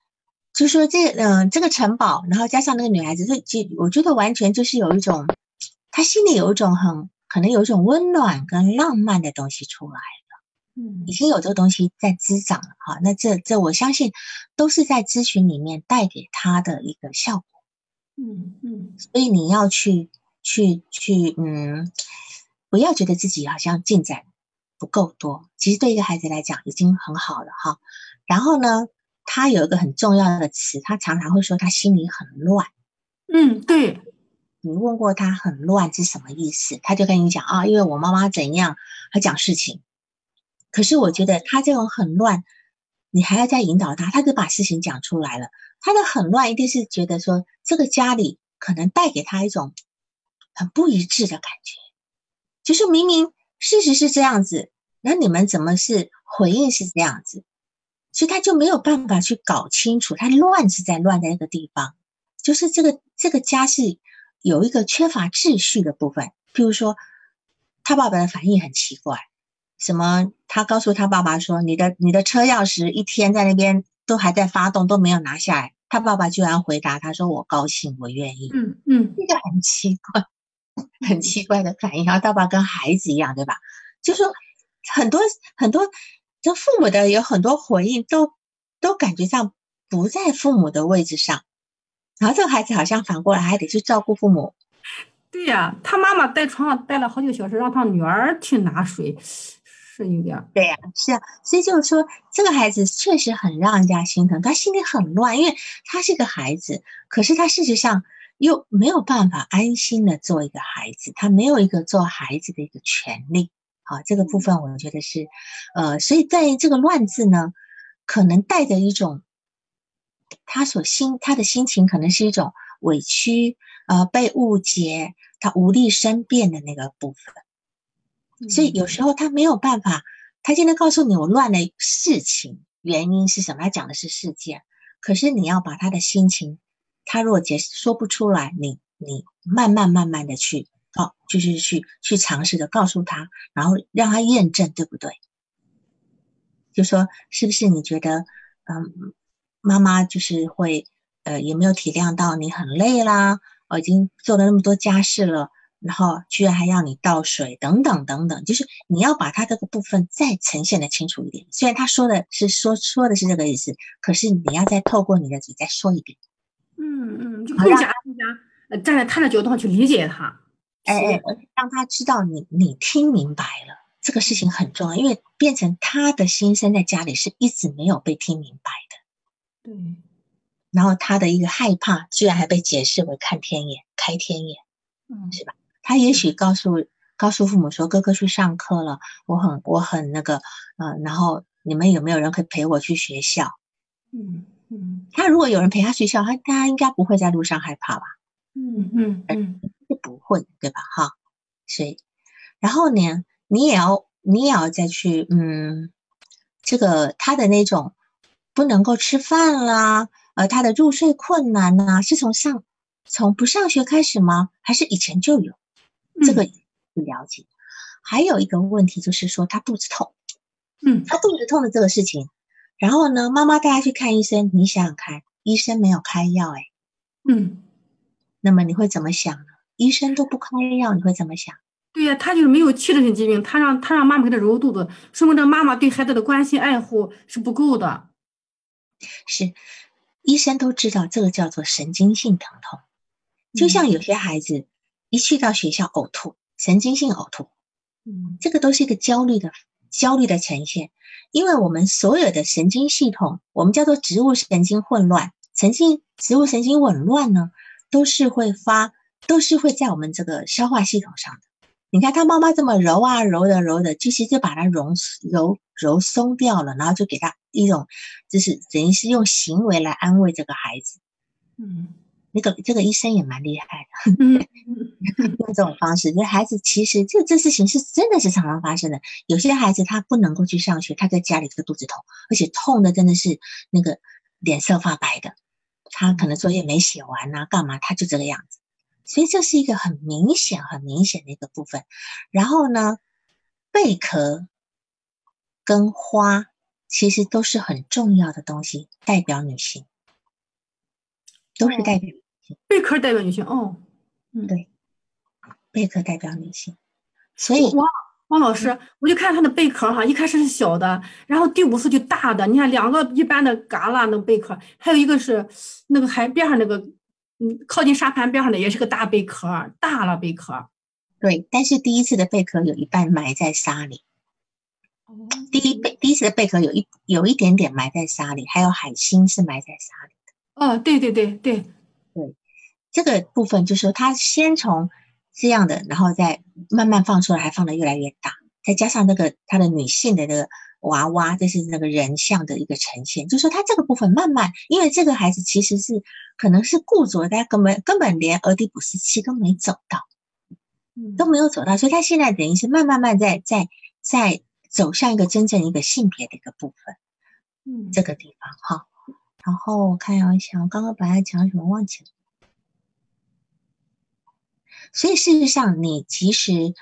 就说这嗯这个城堡，然后加上那个女孩子，这就我觉得完全就是有一种，她心里有一种很可能有一种温暖跟浪漫的东西出来了，嗯，已经有这个东西在滋长了哈。那这这我相信都是在咨询里面带给他的一个效果，嗯嗯，所以你要去去去嗯，不要觉得自己好像进展不够多，其实对一个孩子来讲已经很好了哈。然后呢？他有一个很重要的词，他常常会说他心里很乱。嗯，对。你问过他很乱是什么意思？他就跟你讲啊，因为我妈妈怎样，他讲事情。可是我觉得他这种很乱，你还要再引导他，他就把事情讲出来了。他的很乱一定是觉得说这个家里可能带给他一种很不一致的感觉，就是明明事实是这样子，那你们怎么是回应是这样子？所以他就没有办法去搞清楚，他乱是在乱在那个地方，就是这个这个家是有一个缺乏秩序的部分。譬如说，他爸爸的反应很奇怪，什么？他告诉他爸爸说：“你的你的车钥匙一天在那边都还在发动，都没有拿下来。”他爸爸居然回答他说：“我高兴，我愿意。”嗯嗯，这个很奇怪，很奇怪的反应。然后爸爸跟孩子一样，对吧？就说很多很多。这父母的有很多回应，都都感觉上不在父母的位置上，然后这个孩子好像反过来还得去照顾父母。对呀，他妈妈在床上待了好几个小时，让他女儿去拿水，是有点。对呀，是啊，所以就是说，这个孩子确实很让人家心疼，他心里很乱，因为他是个孩子，可是他事实上又没有办法安心的做一个孩子，他没有一个做孩子的一个权利。啊，这个部分我觉得是，呃，所以在这个“乱”字呢，可能带着一种他所心他的心情，可能是一种委屈，呃，被误解，他无力申辩的那个部分。所以有时候他没有办法，他现在告诉你我乱的事情原因是什么？他讲的是事件，可是你要把他的心情，他如果解说不出来，你你慢慢慢慢的去。哦，就是去去尝试的告诉他，然后让他验证，对不对？就说是不是你觉得，嗯，妈妈就是会，呃，有没有体谅到你很累啦？我已经做了那么多家事了，然后居然还要你倒水，等等等等，就是你要把他这个部分再呈现的清楚一点。虽然他说的是说说的是这个意思，可是你要再透过你的嘴再说一遍。嗯嗯，就更加更加呃站在他的角度上去理解他。哎哎，让他知道你你听明白了这个事情很重要，因为变成他的心声在家里是一直没有被听明白的。对，然后他的一个害怕，居然还被解释为看天眼、开天眼，嗯，是吧？他也许告诉告诉父母说：“哥哥去上课了，我很我很那个，呃，然后你们有没有人可以陪我去学校？”嗯嗯，他如果有人陪他学校，他他应该不会在路上害怕吧？嗯嗯嗯。是不会，对吧？哈，所以，然后呢，你也要，你也要再去，嗯，这个他的那种不能够吃饭啦，呃，他的入睡困难呐，是从上从不上学开始吗？还是以前就有？这个不了解。还有一个问题就是说，他肚子痛，嗯，他肚子痛的这个事情，然后呢，妈妈带他去看医生，你想想看，医生没有开药，哎，嗯，那么你会怎么想呢？医生都不开药，你会怎么想？对呀，他就是没有器质性疾病，他让他让妈妈给他揉肚子，说明这妈妈对孩子的关心爱护是不够的。是，医生都知道这个叫做神经性疼痛，就像有些孩子一去到学校呕吐，神经性呕吐，嗯，这个都是一个焦虑的焦虑的呈现，因为我们所有的神经系统，我们叫做植物神经混乱，神经植物神经紊乱呢，都是会发。都是会在我们这个消化系统上的。你看他妈妈这么揉啊揉的揉的，其实就把它揉揉揉松掉了，然后就给他一种，就是等于是用行为来安慰这个孩子。嗯，那个这个医生也蛮厉害的，用这种方式，这孩子其实这这事情是真的是常常发生的。有些孩子他不能够去上学，他在家里这个肚子痛，而且痛的真的是那个脸色发白的，他可能作业没写完呐，干嘛他就这个样子。所以这是一个很明显、很明显的一个部分。然后呢，贝壳跟花其实都是很重要的东西，代表女性。都是代表女性。贝壳代表女性哦，嗯，对，贝壳代表女性，所以汪汪老师，我就看它的贝壳哈，一开始是小的，然后第五次就大的。你看两个一般的旮旯那贝壳，还有一个是那个海边上那个，嗯，靠近沙盘边上的也是个大贝壳，大了贝壳。对，但是第一次的贝壳有一半埋在沙里。第一贝第一次的贝壳有一有一点点埋在沙里，还有海星是埋在沙里的。哦，对对对对对，这个部分就是说，它先从这样的，然后再慢慢放出来，还放的越来越大，再加上那个他的女性的那个娃娃，这是那个人像的一个呈现，就是说他这个部分慢慢，因为这个孩子其实是可能是固着，他根本根本连俄狄浦斯期都没走到，都没有走到，所以他现在等于是慢慢慢在在在。走向一个真正一个性别的一个部分，嗯，这个地方哈。然后我看一下，我刚刚本来讲什么忘记了。所以事实上，你其实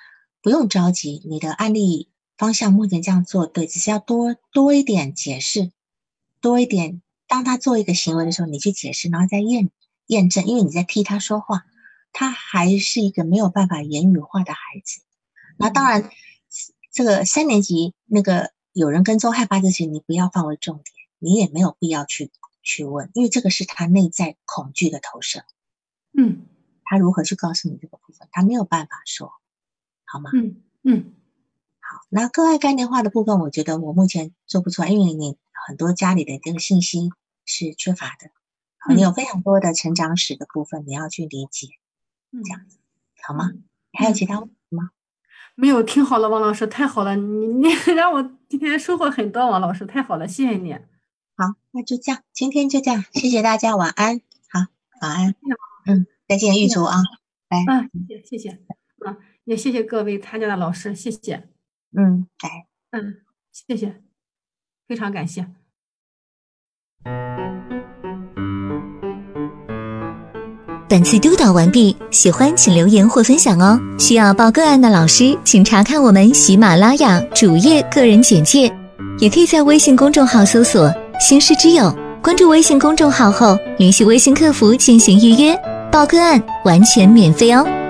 不用着急，你的案例方向目前这样做对，只是要多多一点解释，多一点。当他做一个行为的时候，你去解释，然后再验验证，因为你在替他说话，他还是一个没有办法言语化的孩子。那当然。这个三年级那个有人跟踪害怕这些，你不要放为重点，你也没有必要去去问，因为这个是他内在恐惧的投射。嗯，他如何去告诉你这个部分，他没有办法说，好吗？嗯嗯，好，那个爱概念化的部分，我觉得我目前做不出来，因为你很多家里的这个信息是缺乏的，你有非常多的成长史的部分你要去理解，这样子好吗？你还有其他问题吗？没有，听好了，王老师，太好了，你你 让我今天收获很多，王老师，太好了，谢谢你。好，那就这样，今天就这样，谢谢大家，晚安。好，晚安。嗯，再见，玉竹啊，拜。嗯，谢谢，谢谢。啊，也谢谢各位参加的老师，谢谢。嗯，来，嗯，谢谢，非常感谢。本次督导完毕，喜欢请留言或分享哦。需要报个案的老师，请查看我们喜马拉雅主页个人简介，也可以在微信公众号搜索“星师之友”，关注微信公众号后联系微信客服进行预约，报个案完全免费哦。